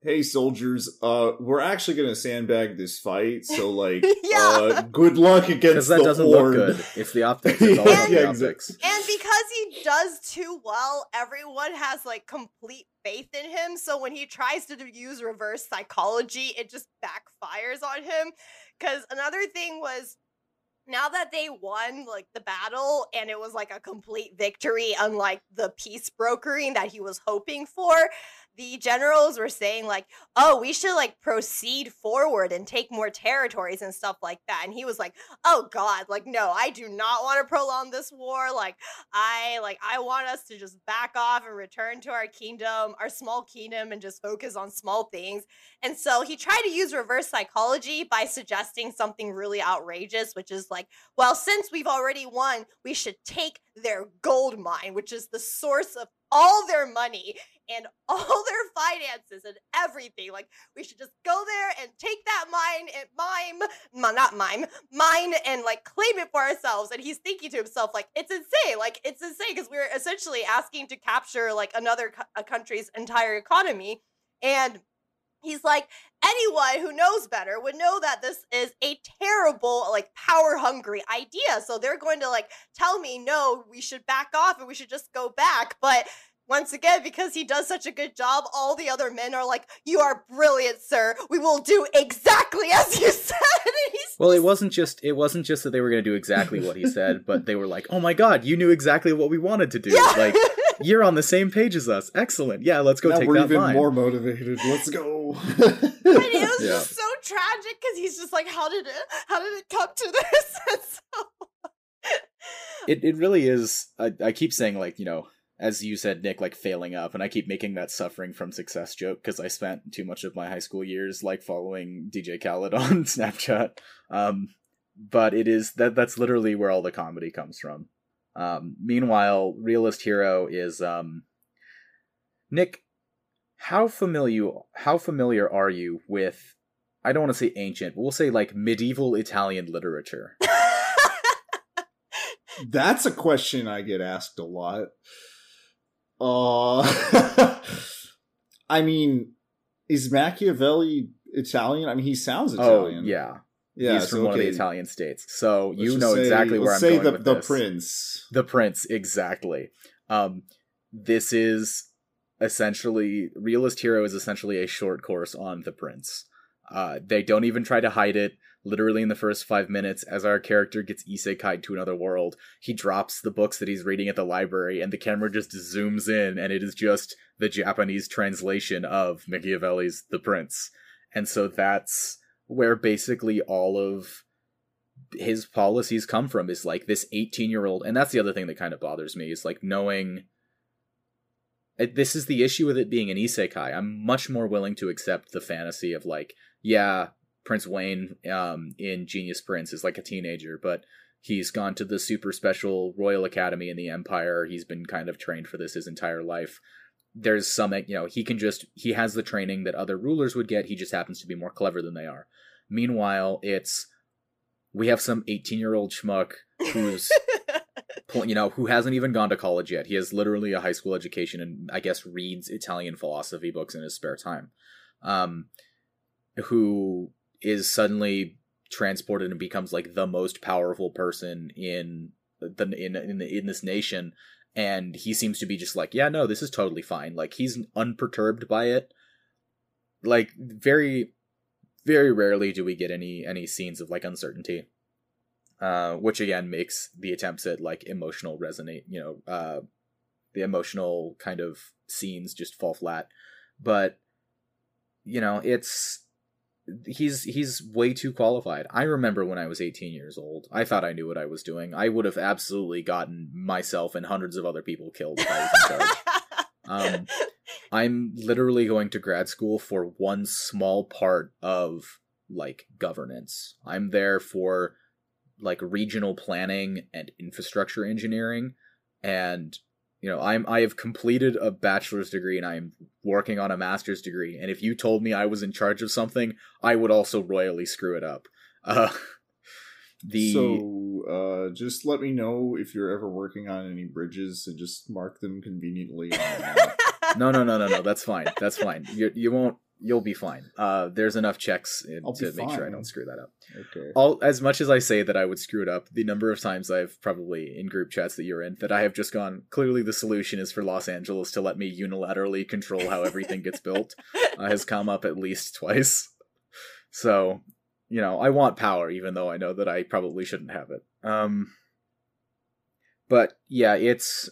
"Hey soldiers, uh, we're actually gonna sandbag this fight, so (laughs) like,
Yeah.
uh, good luck against
because that
the
doesn't
horde."
look good it's the (laughs) optics it's all about
Yeah,
the optics
And because he does too well, everyone has like complete faith in him. So when he tries to use reverse psychology, it just backfires on him. Because another thing was now that they won like the battle and it was like a complete victory, unlike the peace brokering that he was hoping for, the generals were saying like, "Oh, we should like proceed forward and take more territories and stuff like that." And he was like, "Oh God, like no, I do not want to prolong this war. Like I like I want us to just back off and return to our kingdom, our small kingdom, and just focus on small things." And so he tried to use reverse psychology by suggesting something really outrageous, which is like, well, since we've already won, we should take their gold mine, which is the source of all their money and (laughs) all their finances and everything. Like, we should just go there and take that mine and mime, not mime, mine and like claim it for ourselves. And he's thinking to himself, like, it's insane. Like, it's insane because we're essentially asking to capture like another co- country's entire economy. And he's like anyone who knows better would know that this is a terrible like power hungry idea so they're going to like tell me no we should back off and we should just go back but once again because he does such a good job all the other men are like you are brilliant sir. We will do exactly as you (laughs) said.
Well it wasn't just it wasn't just that they were going to do exactly what he (laughs) said but they were like oh my god you knew exactly what we wanted to do. Yeah. like (laughs) you're on the same page as us. Excellent. Yeah let's go
now
take
we're
that
even
line.
more motivated. Let's go.
And it was yeah. just so tragic because he's just like how did it how did it come to this? So...
it, it really is I, I keep saying like you know as you said, Nick, like failing up, and I keep making that suffering from success joke because I spent too much of my high school years like following DJ Khaled (laughs) on Snapchat. Um, but it is that that's literally where all the comedy comes from. Um, meanwhile, realist hero is um, Nick. How familiar how familiar are you with? I don't want to say ancient, but we'll say like medieval Italian literature. (laughs)
That's a question I get asked a lot. Uh, (laughs) I mean, is Machiavelli Italian? I mean, he sounds oh, Italian.
Oh, yeah. Yeah, he's from one of the Italian states, so let's you know say, exactly where I'm say going
the,
with
the
this.
prince.
The prince, exactly. Um, this is essentially realist hero is essentially a short course on the prince. Uh, they don't even try to hide it literally in the first five minutes, as our character gets isekai to another world, he drops the books that he's reading at the library, and the camera just zooms in, and it is just the Japanese translation of Machiavelli's The Prince. And so that's where basically all of his policies come from is like this 18 year old and that's the other thing that kind of bothers me is like knowing uh, this is the issue with it being an isekai i'm much more willing to accept the fantasy of like yeah Prince Wayne um, in Genius Prince is like a teenager, but he's gone to the super special Royal Academy in the Empire. He's been kind of trained for this his entire life. There's some, you know, he can just, he has the training that other rulers would get. He just happens to be more clever than they are. Meanwhile, it's, we have some 18 year old schmuck who's, (laughs) you know, who hasn't even gone to college yet. He has literally a high school education and I guess reads Italian philosophy books in his spare time. Um, who is suddenly transported and becomes like the most powerful person in the in in, the, in this nation. And he seems to be just like yeah no this is totally fine. Like he's unperturbed by it. Like very very rarely do we get any any scenes of like uncertainty uh which again makes the attempts at like emotional resonate you know uh the emotional kind of scenes just fall flat. But you know it's he's he's way too qualified. I remember when I was 18 years old. I thought I knew what I was doing. I would have absolutely gotten myself and hundreds of other people killed if I was in (laughs) charge. um, I'm literally going to grad school for one small part of like governance. I'm there for like regional planning and infrastructure engineering and you know i'm i have completed a bachelor's degree and i am working on a master's degree. And if you told me i was in charge of something i would also royally screw it up. (laughs) Uh
the so uh just let me know if you're ever working on any bridges and just mark them conveniently (laughs)
no no no no no that's fine that's fine. You, you won't you'll be fine. Uh, there's enough checks in, to make sure I don't screw that up. Okay. All as much as I say that I would screw it up, the number of times I've probably in group chats that you're in that I have just gone. Clearly, the solution is for Los Angeles to let me unilaterally control how everything gets built. (laughs) Uh, has come up at least twice. So, you know, I want power, even though I know that I probably shouldn't have it. Um. But yeah, it's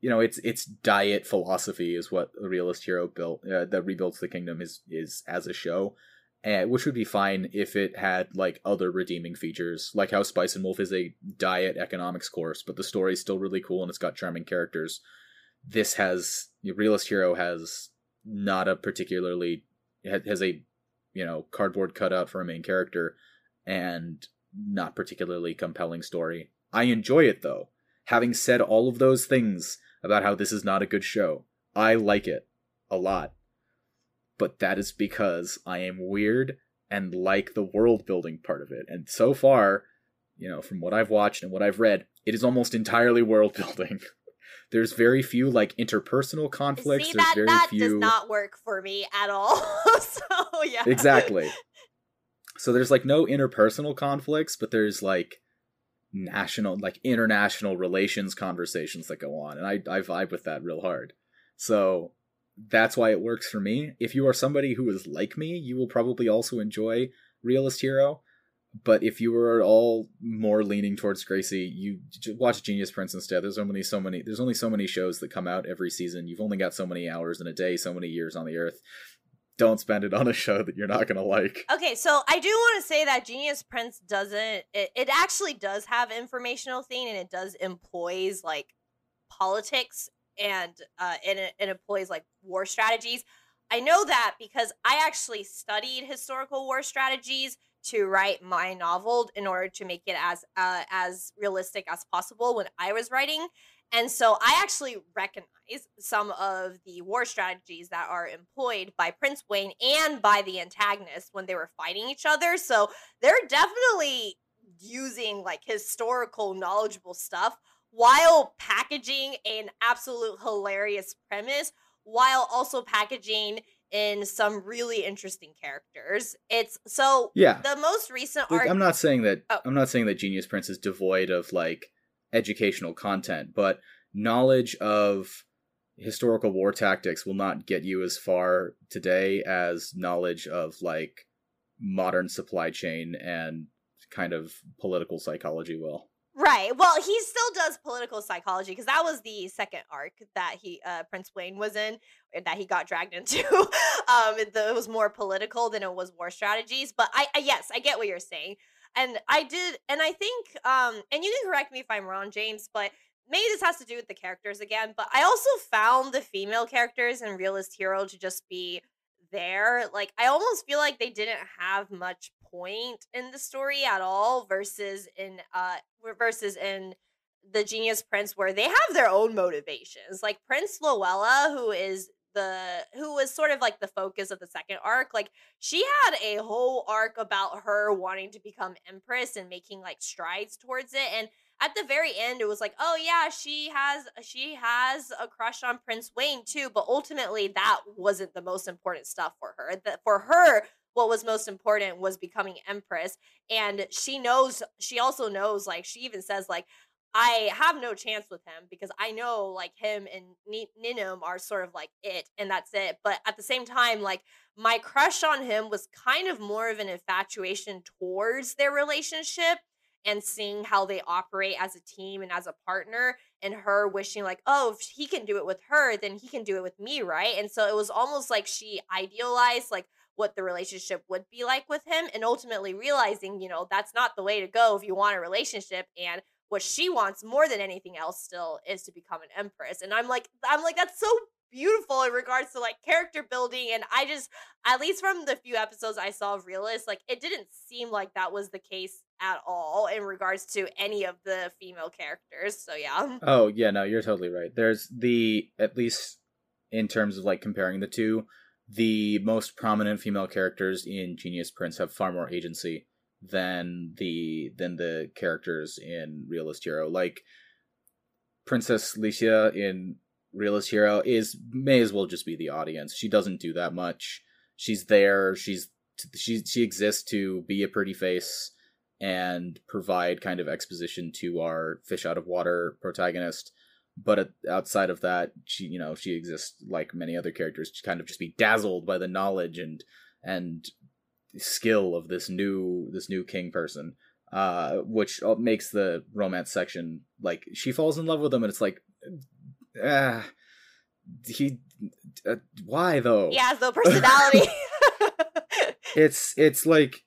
you know its its diet philosophy is what the realist hero built uh, that rebuilds the kingdom is is as a show and which would be fine if it had like other redeeming features like how spice and wolf is a diet economics course but the story is still really cool and it's got charming characters. This has realist hero has not a particularly has a you know cardboard cutout for a main character and not particularly compelling story. I enjoy it though. Having said all of those things about how this is not a good show. I like it a lot. But that is because I am weird and like the world building part of it. And so far, you know, from what I've watched and what I've read, it is almost entirely world building. (laughs) There's very few like interpersonal conflicts.
See
There's
that
very
that
few
does not work for me at all. (laughs) so yeah.
exactly. (laughs) So there's like no interpersonal conflicts, but there's like national, like international relations conversations that go on, and I I vibe with that real hard. So that's why it works for me. If you are somebody who is like me, you will probably also enjoy Realist Hero. But if you are all more leaning towards Gracie, you watch Genius Prince instead. There's only so many. There's only so many shows that come out every season. You've only got so many hours in a day, so many years on the earth. Don't spend it on a show that you're not gonna like.
Okay, so I do want to say that Genius Prince doesn't. It, it actually does have informational thing, and it does employs like politics and uh, and it, it employs like war strategies. I know that because I actually studied historical war strategies to write my novel in order to make it as uh, as realistic as possible when I was writing. And so I actually recognize some of the war strategies that are employed by Prince Wayne and by the antagonist when they were fighting each other. So they're definitely using like historical knowledgeable stuff while packaging an absolute hilarious premise while also packaging in some really interesting characters. It's so
Yeah.
the most recent
Like,
arc
I'm not saying that
Oh.
I'm not saying that Genius Prince is devoid of like educational content, but knowledge of historical war tactics will not get you as far today as knowledge of like modern supply chain and kind of political psychology will.
Right. Well, he still does political psychology because that was the second arc that he uh Prince Wayne was in that he got dragged (laughs) into. um it, it was more political than it was war strategies, but I, I yes, I get what you're saying. And I did and I think um and you can correct me if I'm wrong, James, but maybe this has to do with the characters again, but I also found the female characters in Realist Hero to just be there. Like I almost feel like they didn't have much point in the story at all versus in uh versus in the Genius Prince where they have their own motivations. Like Prince Luella who is the who was sort of like the focus of the second arc like she had a whole arc about her wanting to become empress and making like strides towards it and at the very end it was like oh yeah she has she has a crush on prince wayne too but ultimately that wasn't the most important stuff for her. That for her what was most important was becoming empress and she knows she also knows like she even says like I have no chance with him because I know like him and Ninym are sort of like it and that's it. But at the same time, like my crush on him was kind of more of an infatuation towards their relationship and seeing how they operate as a team and as a partner and her wishing like oh if he can do it with her then he can do it with me right and so it was almost like she idealized like what the relationship would be like with him and ultimately realizing you know that's not the way to go if you want a relationship and what she wants more than anything else still is to become an empress and i'm like i'm like that's so beautiful in regards to like character building and i just at least from the few episodes i saw of realist like it didn't seem like that was the case at all in regards to any of the female characters so yeah
Oh yeah, no, you're totally right. There's the at least in terms of like comparing the two, the most prominent female characters in Genius Prince have far more agency than the than the characters in Realist Hero. Like Princess Liscia in Realist Hero is may as well just be the audience. She doesn't do that much. She's there. She's she she exists to be a pretty face and provide kind of exposition to our fish out of water protagonist. But at, outside of that, she you know she exists like many other characters to kind of just be dazzled by the knowledge and and skill of this new this new king person uh which makes the romance section like she falls in love with him and it's like ah he uh, why though?
He has no personality. (laughs) (laughs)
It's it's like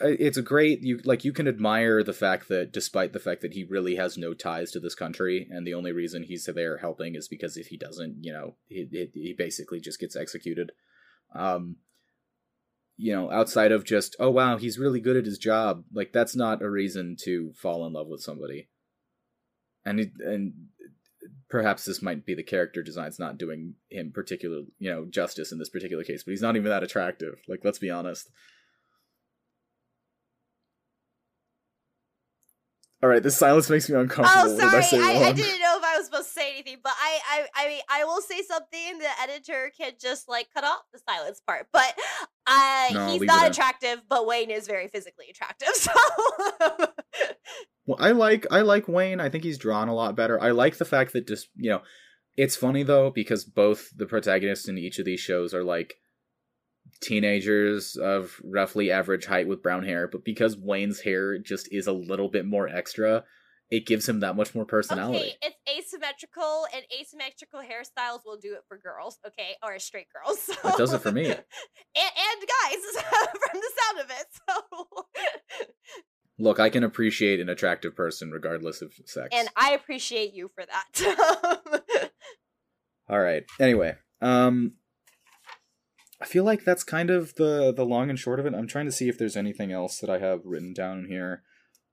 it's a great you like you can admire the fact that despite the fact that he really has no ties to this country and the only reason he's there helping is because if he doesn't you know he, he, he basically just gets executed. Um you know outside of just oh wow he's really good at his job like that's not a reason to fall in love with somebody. And it, and perhaps this might be the character design's not doing him particular you know justice in this particular case but he's not even that attractive like let's be honest. All right this silence makes me uncomfortable
oh sorry
say
I, I didn't know if i was supposed to say anything, but I, I, I mean, I will say something. The editor can just like cut off the silence part, but uh,
No,
he's not attractive. But Wayne is very physically attractive, (laughs) so
Well, I like I like Wayne. I think he's drawn a lot better. I like the fact that just you know, it's funny though because both the protagonists in each of these shows are like teenagers of roughly average height with brown hair, but because Wayne's hair just is a little bit more extra, it gives him that much more personality.
okay, it's asymmetrical, and asymmetrical hairstyles will do it for girls, okay, or straight girls. So.
It does it for me. (laughs)
and, and guys, (laughs) from the sound of it. So, (laughs)
Look, I can appreciate an attractive person regardless of sex.
and I appreciate you for that.
All right. Anyway, um I feel like that's kind of the the long and short of it. I'm trying to see if there's anything else that I have written down here.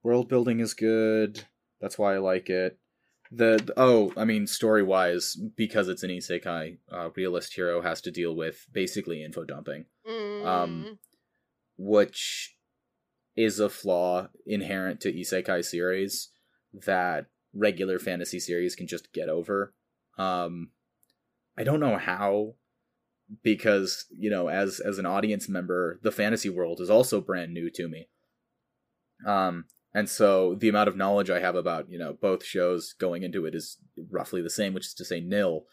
World building is good. That's why I like it. The, the- oh, I mean story wise, because it's an isekai, uh, realist hero has to deal with basically info dumping,
Mm.
which is a flaw inherent to isekai series that regular fantasy series can just get over. Um, I don't know how, because you know, as as an audience member, the fantasy world is also brand new to me. Um, and so the amount of knowledge I have about you know both shows going into it is roughly the same, which is to say nil.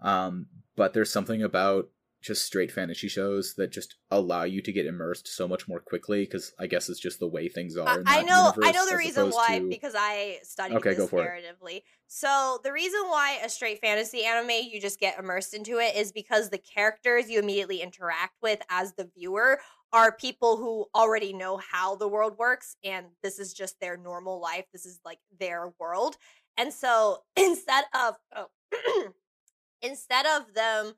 Um, but there's something about just straight fantasy shows that just allow you to get immersed so much more quickly because I guess it's just the way things are.
I,
in
I know I know the reason why
to-
because I studied
Okay,
this
for it.
So the reason why a straight fantasy anime you just get immersed into it is because the characters you immediately interact with as the viewer are people who already know how the world works and this is just their normal life. This is like their world. And so (clears throat) instead of oh, (clears throat) instead of them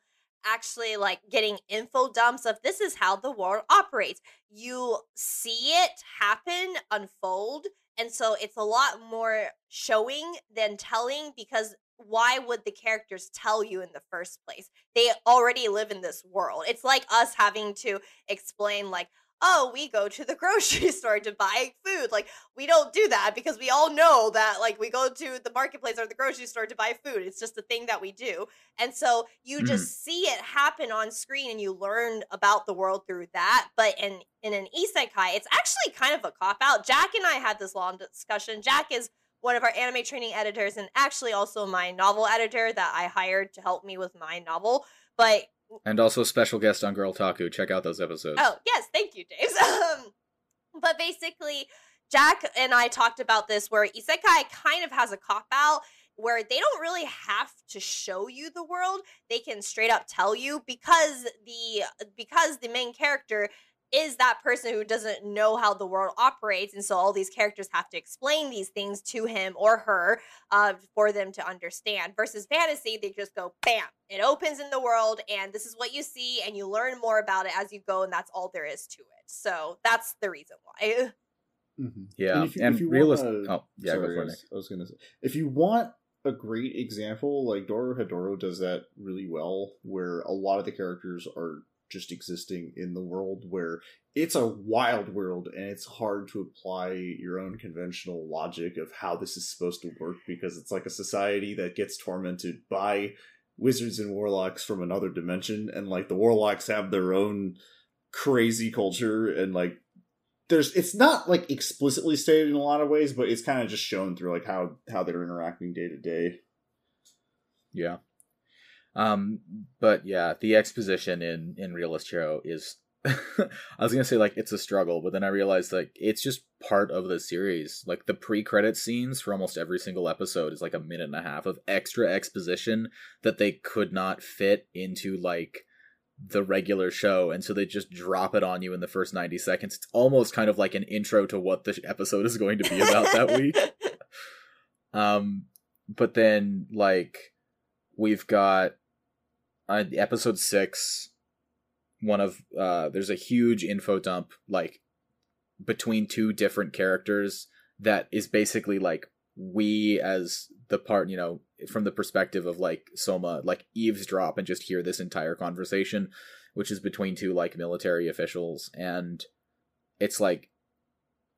actually like getting info dumps of this is how the world operates. You see it happen, unfold. And so it's a lot more showing than telling because why would the characters tell you in the first place? They already live in this world. It's like us having to explain, like, oh, we go to the (laughs) grocery store to buy food. Like, we don't do that because we all know that, like, we go to the marketplace or the grocery store to buy food. It's just a thing that we do. And so you
Mhm.
just see it happen on screen and you learn about the world through that. But in in an isekai, it's actually kind of a cop out. Jack and I had this long discussion. Jack is one of our Anime Trending editors and actually also my novel editor that I hired to help me with my novel. But
and also special guest on Girl Taku. Check out those episodes.
Oh, yes, thank you, Dave. (laughs) Um, but basically, Jack and I talked about this where Isekai kind of has a cop out where they don't really have to show you the world. They can straight up tell you because the because the main character is that person who doesn't know how the world operates and so all these characters have to explain these things to him or her uh, for them to understand versus fantasy they just go bam it opens in the world and this is what you see and you learn more about it as you go and that's all there is to it so that's the reason why
Mhm.
Yeah,
if you-
and
if you
realist.
wanna-
oh, yeah,
Sorry,
go for it.
was, I was gonna say, if you want a great example, like Dorohedoro does that really well, where a lot of the characters are just existing in the world, where it's a wild world and it's hard to apply your own conventional logic of how this is supposed to work because it's like a society that gets tormented by wizards and warlocks from another dimension, and like the warlocks have their own crazy culture and like there's it's not like explicitly stated in a lot of ways, but it's kind of just shown through like how how they're interacting day to day.
Yeah. Um, but yeah, the exposition in in Realist Hero is. (laughs) I was gonna say like it's a struggle, but then I realized like it's just part of the series. Like the pre-credit scenes for almost every single episode is like a minute and a half of extra exposition that they could not fit into like the regular show, and so they just drop it on you in the first ninety seconds. It's almost kind of like an intro to what the (laughs) episode is going to be about that week. (laughs) Um, but then like we've got uh, episode six. One of uh, there's a huge info dump like between two different characters that is basically like we as the part you know from the perspective of like Soma like eavesdrop and just hear this entire conversation, which is between two like military officials and it's like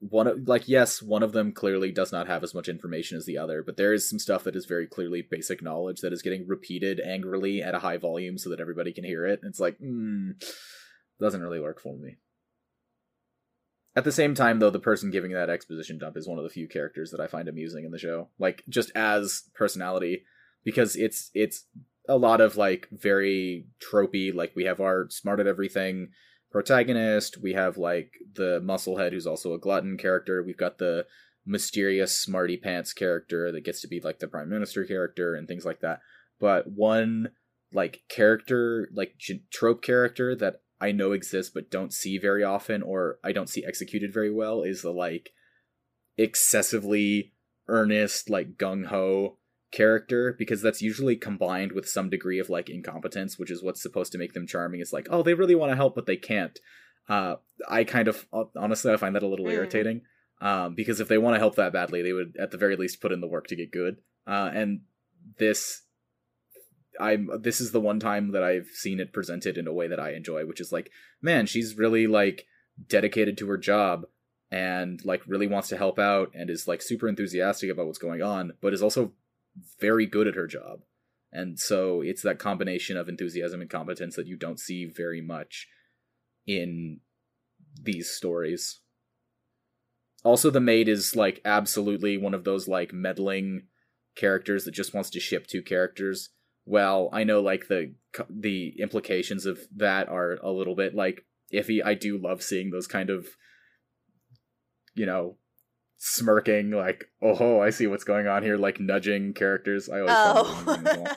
one of like yes one of them clearly does not have as much information as the other but there is some stuff that is very clearly basic knowledge that is getting repeated angrily at a high volume so that everybody can hear it. It's like mm, doesn't really work for me. At the same time though the person giving that exposition dump is one of the few characters that i find amusing in the show like just as personality because it's it's a lot of like very tropey like we have our smart at everything protagonist. We have like the musclehead who's also a glutton character. We've got the mysterious smarty pants character that gets to be like the prime minister character and things like that. But one like character, like trope character that I know exists but don't see very often or I don't see executed very well is the like excessively earnest, like gung ho character because that's usually combined with some degree of like incompetence, which is what's supposed to make them charming. It's like, oh, they really want to help, but they can't. Uh, I kind of honestly, I find that a little mm. irritating um, because if they want to help that badly, they would at the very least put in the work to get good. Uh, and this, I'm this is the one time that I've seen it presented in a way that I enjoy, which is like, man, she's really like dedicated to her job and like really wants to help out and is like super enthusiastic about what's going on, but is also very good at her job. And so it's that combination of enthusiasm and competence that you don't see very much in these stories. Also, the maid is like absolutely one of those like meddling characters that just wants to ship two characters. Well, I know like the the implications of that are a little bit like iffy. I do love seeing those kind of you know smirking like oh i see what's going on here like nudging characters. I always oh. (laughs)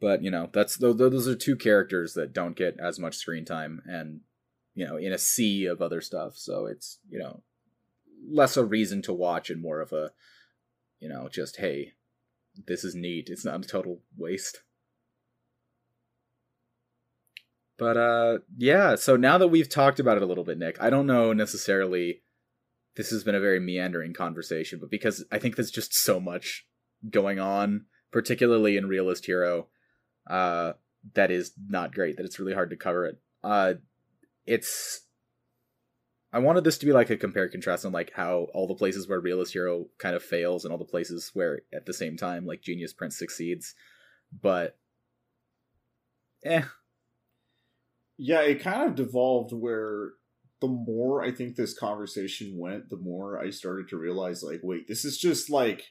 but you know that's those are two characters that don't get as much screen time and you know in a sea of other stuff. So it's you know less a reason to watch and more of a you know just hey this is neat. It's not a total waste but uh yeah, so now that we've talked about it a little bit, Nick, I don't know necessarily this has been a very meandering conversation, but because I think there's just so much going on, particularly in Realist Hero, uh that is not great, that it's really hard to cover it. Uh it's I wanted this to be like a compare contrast on like how all the places where Realist Hero kind of fails and all the places where at the same time like Genius Prince succeeds. But eh,
yeah, it kind of devolved where the more I think this conversation went, the more I started to realize, like, wait, this is just like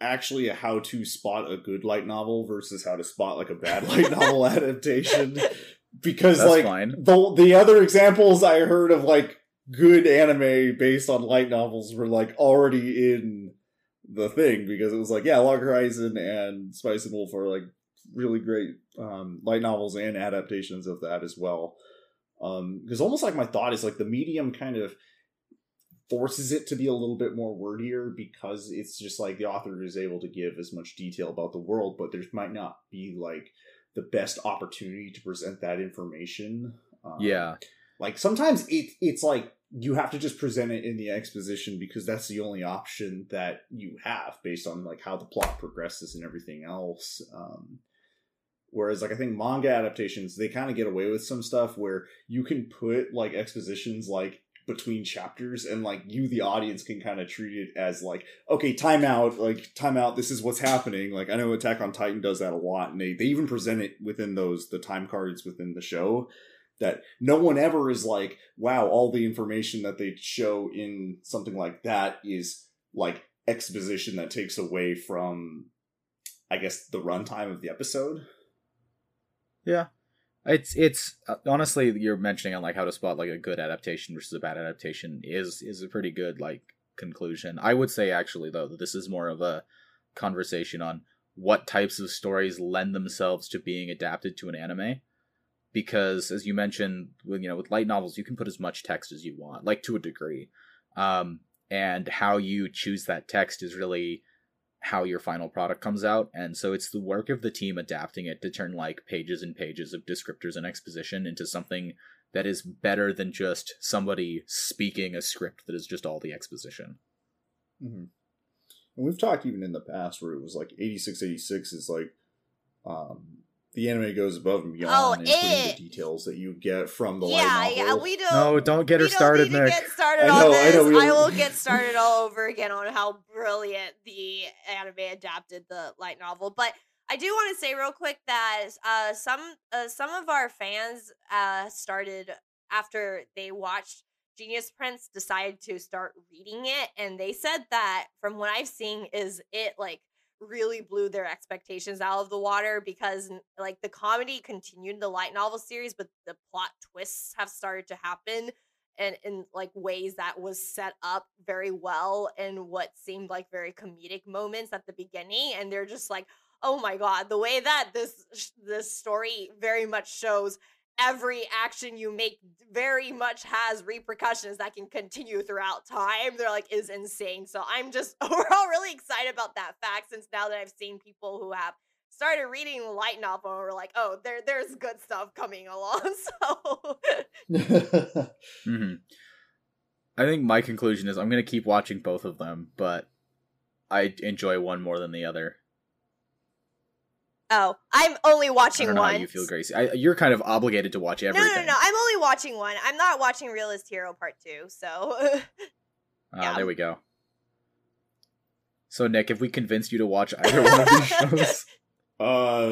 actually a how to spot a good light novel versus how to spot like a bad (laughs) light novel adaptation. (laughs) Because That's like fine. the the other examples I heard of like good anime based on light novels were like already in the thing because it was like yeah, Log Horizon and Spice and Wolf are like really great um, light novels and adaptations of that as well. Because um, almost like my thought is like the medium kind of forces it to be a little bit more wordier because it's just like the author is able to give as much detail about the world, but there might not be like the best opportunity to present that information.
Um, yeah,
like sometimes it it's like you have to just present it in the exposition because that's the only option that you have based on like how the plot progresses and everything else. Um, Whereas, like, I think manga adaptations, they kind of get away with some stuff where you can put, like, expositions, like, between chapters and like you the audience can kind of treat it as like okay timeout like timeout this is what's happening. Like i know attack on titan does that a lot and they, they even present it within those the time cards within the show that no one ever is like wow all the information that they show in something like that is like exposition that takes away from i guess the runtime of the episode
yeah. It's it's uh, honestly you're mentioning on like how to spot like a good adaptation versus a bad adaptation is is a pretty good like conclusion. I would say actually though that this is more of a conversation on what types of stories lend themselves to being adapted to an anime because as you mentioned with you know with light novels you can put as much text as you want like to a degree um, and how you choose that text is really how your final product comes out and so it's the work of the team adapting it to turn like pages and pages of descriptors and exposition into something that is better than just somebody speaking a script that is just all the exposition
mm-hmm. and we've talked even in the past where it was like 8686 is like um the anime goes above and beyond,
Oh,
including
it-
the details that you get from the light novel.
yeah. We don't.
No, don't get her started,
need
Nick.
get started
I
on
know, I know, we
I will (laughs) get started all over again on how brilliant the anime adapted the light novel. But I do want to say real quick that uh, some uh, some of our fans uh, started after they watched Genius Prince decided to start reading it, and they said that from what I've seen is it like really blew their expectations out of the water because like the comedy continued the light novel series but the plot twists have started to happen and in like ways that was set up very well in what seemed like very comedic moments at the beginning and they're just like oh my god the way that this this story very much shows every action you make very much has repercussions that can continue throughout time. They're like is insane. So i'm just (laughs) overall really excited about that fact since now that i've seen people who have started reading light novel and were like oh there there's good stuff coming along. (laughs) So (laughs)
hmm I think my conclusion is I'm gonna keep watching both of them, but I enjoy one more than the other.
Oh i'm only
I
watching
don't know
one
how you feel, Gracie. I, you're kind of obligated to watch
no
everything.
no no no i'm only watching one i'm not watching realist hero part two so (laughs)
Ah,
Yeah.
there we go. So, Nick, if we convinced you to watch (laughs) either one of these shows, (laughs)
Uh,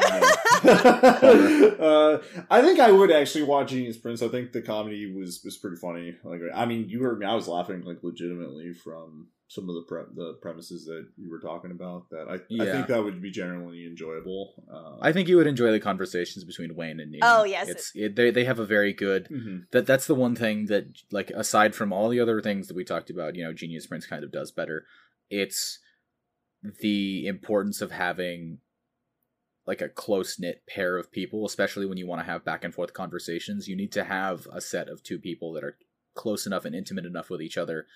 no. uh, I think I would actually watch Genius Prince. I think the comedy was was pretty funny. Like, I mean, you were I was laughing like legitimately from some of the pre- the premises that you were talking about. That I I think that would be generally enjoyable. Uh,
I think you would enjoy the conversations between Wayne and Ninym.
Oh, yes.
it's it, they they have a very good
mhm.
that that's the one thing that like aside from all the other things that we talked about you know genius prince kind of does better it's the importance of having like a close knit pair of people especially when you want to have back and forth conversations you need to have a set of two people that are close enough and intimate enough with each other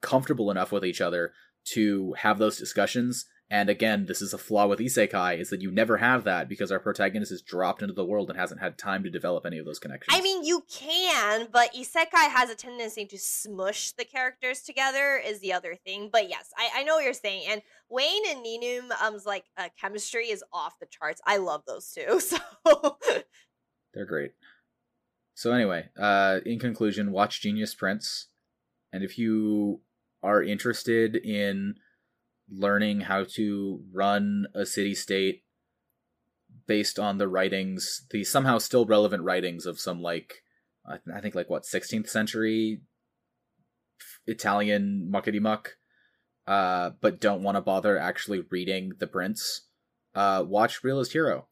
comfortable enough with each other to have those discussions and again this is a flaw with isekai is that you never have that because our protagonist is dropped into the world and hasn't had time to develop any of those connections
I mean, you can, but isekai has a tendency to smush the characters together. Is the other thing, but yes, I, I know what you're saying. And Wayne and Ninym, um's like uh, chemistry is off the charts. I love those two. (laughs) So
They're great. So anyway, uh, in conclusion, watch Genius Prince, and if you are interested in learning how to run a city state based on the writings, the somehow still relevant writings of some like I think like what 16th century Italian muckety muck, uh, but don't want to bother actually reading The Prince, uh, watch Realist Hero.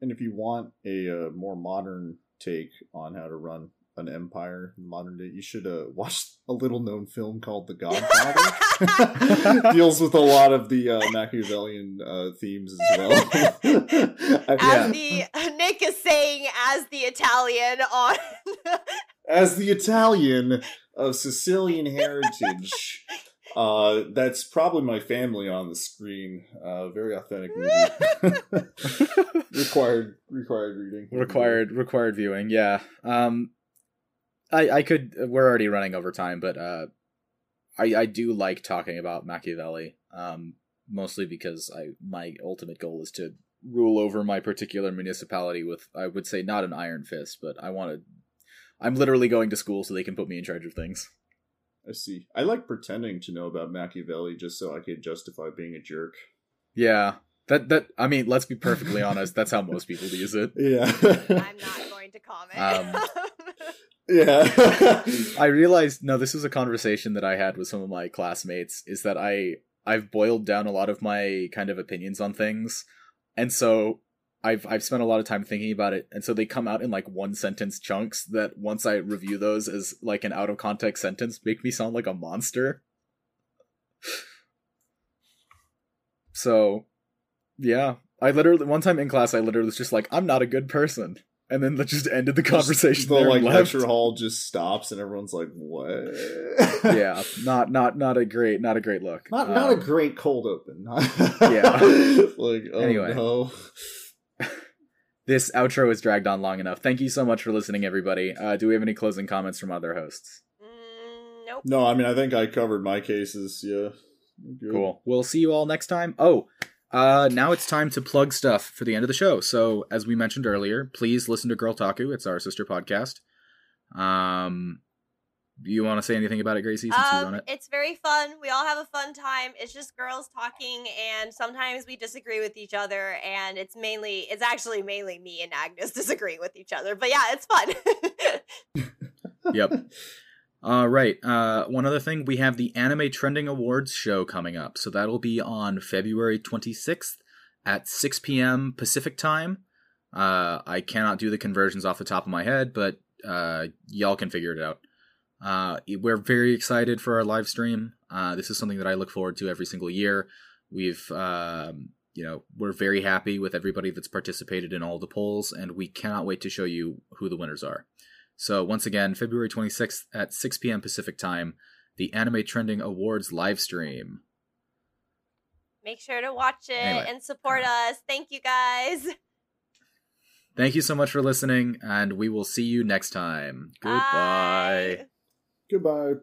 And if you want a uh, more modern take on how to run an empire in modern day, you should uh, (laughs) watch a little known film called The (laughs) Godfather. (laughs) Deals with a lot of the uh, Machiavellian uh, themes as well. I-
as the Nick is saying, as the Italian on
As the Italian of Sicilian heritage, uh, that's probably my family on the screen. Uh, very authentic movie. required required reading.
required required viewing yeah um i i could we're already running over time but uh i i do like talking about machiavelli um mostly because i my ultimate goal is to rule over my particular municipality with i would say not an iron fist but i want to i'm literally going to school so they can put me in charge of things
I see. I like pretending to know about Machiavelli just so I could justify being a jerk.
yeah that that i mean let's be perfectly honest that's how most people use it (laughs)
Yeah.
I'm not going to comment.
Um, (laughs)
yeah. (laughs)
I realized no, this was a conversation that I had with some of my classmates. Is that I I've boiled down a lot of my kind of opinions on things, and so I've I've spent a lot of time thinking about it, and so they come out in like one sentence chunks that once I review those as like an out of context sentence make me sound like a monster. So, yeah, I literally one time in class I literally was just like I'm not a good person, and then that just ended the conversation.
the
there
like
left.
lecture hall just stops and everyone's like, "What?"
yeah, not not not a great not a great look.
Not not a
Um,
great cold open. (laughs)
Yeah.
like oh
Anyway.
no. (laughs)
this outro is dragged on long enough. Thank you so much for listening, everybody. Uh, do we have any closing comments from other hosts?
Mm, nope.
No, I mean I think I covered my cases. Yeah. Good.
Cool. We'll see you all next time. Oh, Uh, now it's time to plug stuff for the end of the show. So, as we mentioned earlier, please listen to Girl Taku. It's our sister podcast. Um, you want to say anything about it, Gracie? Since um, you on it,
it's very fun. We all have a fun time. It's just girls talking, and sometimes we disagree with each other. And it's mainly, it's actually mainly me and Agnes (laughs) disagreeing with each other. But yeah, it's fun. (laughs)
yep. (laughs) All right. Uh, one other thing, we have the Anime Trending Awards show coming up. So that'll be on February 26th at 6 p.m. Pacific time. Uh, I cannot do the conversions off the top of my head, but uh, y'all can figure it out. Uh, we're very excited for our live stream. Uh, this is something that I look forward to every single year. We've, um, you know, we're very happy with everybody that's participated in all the polls, and we cannot wait to show you who the winners are. So once again, February 26th at 6 p.m. Pacific time, the Anime Trending Awards live stream.
Make sure to watch it anyway. and support us. Thank you guys. (laughs)
Thank you so much for listening, and we will see you next time. Goodbye. Bye.
Goodbye.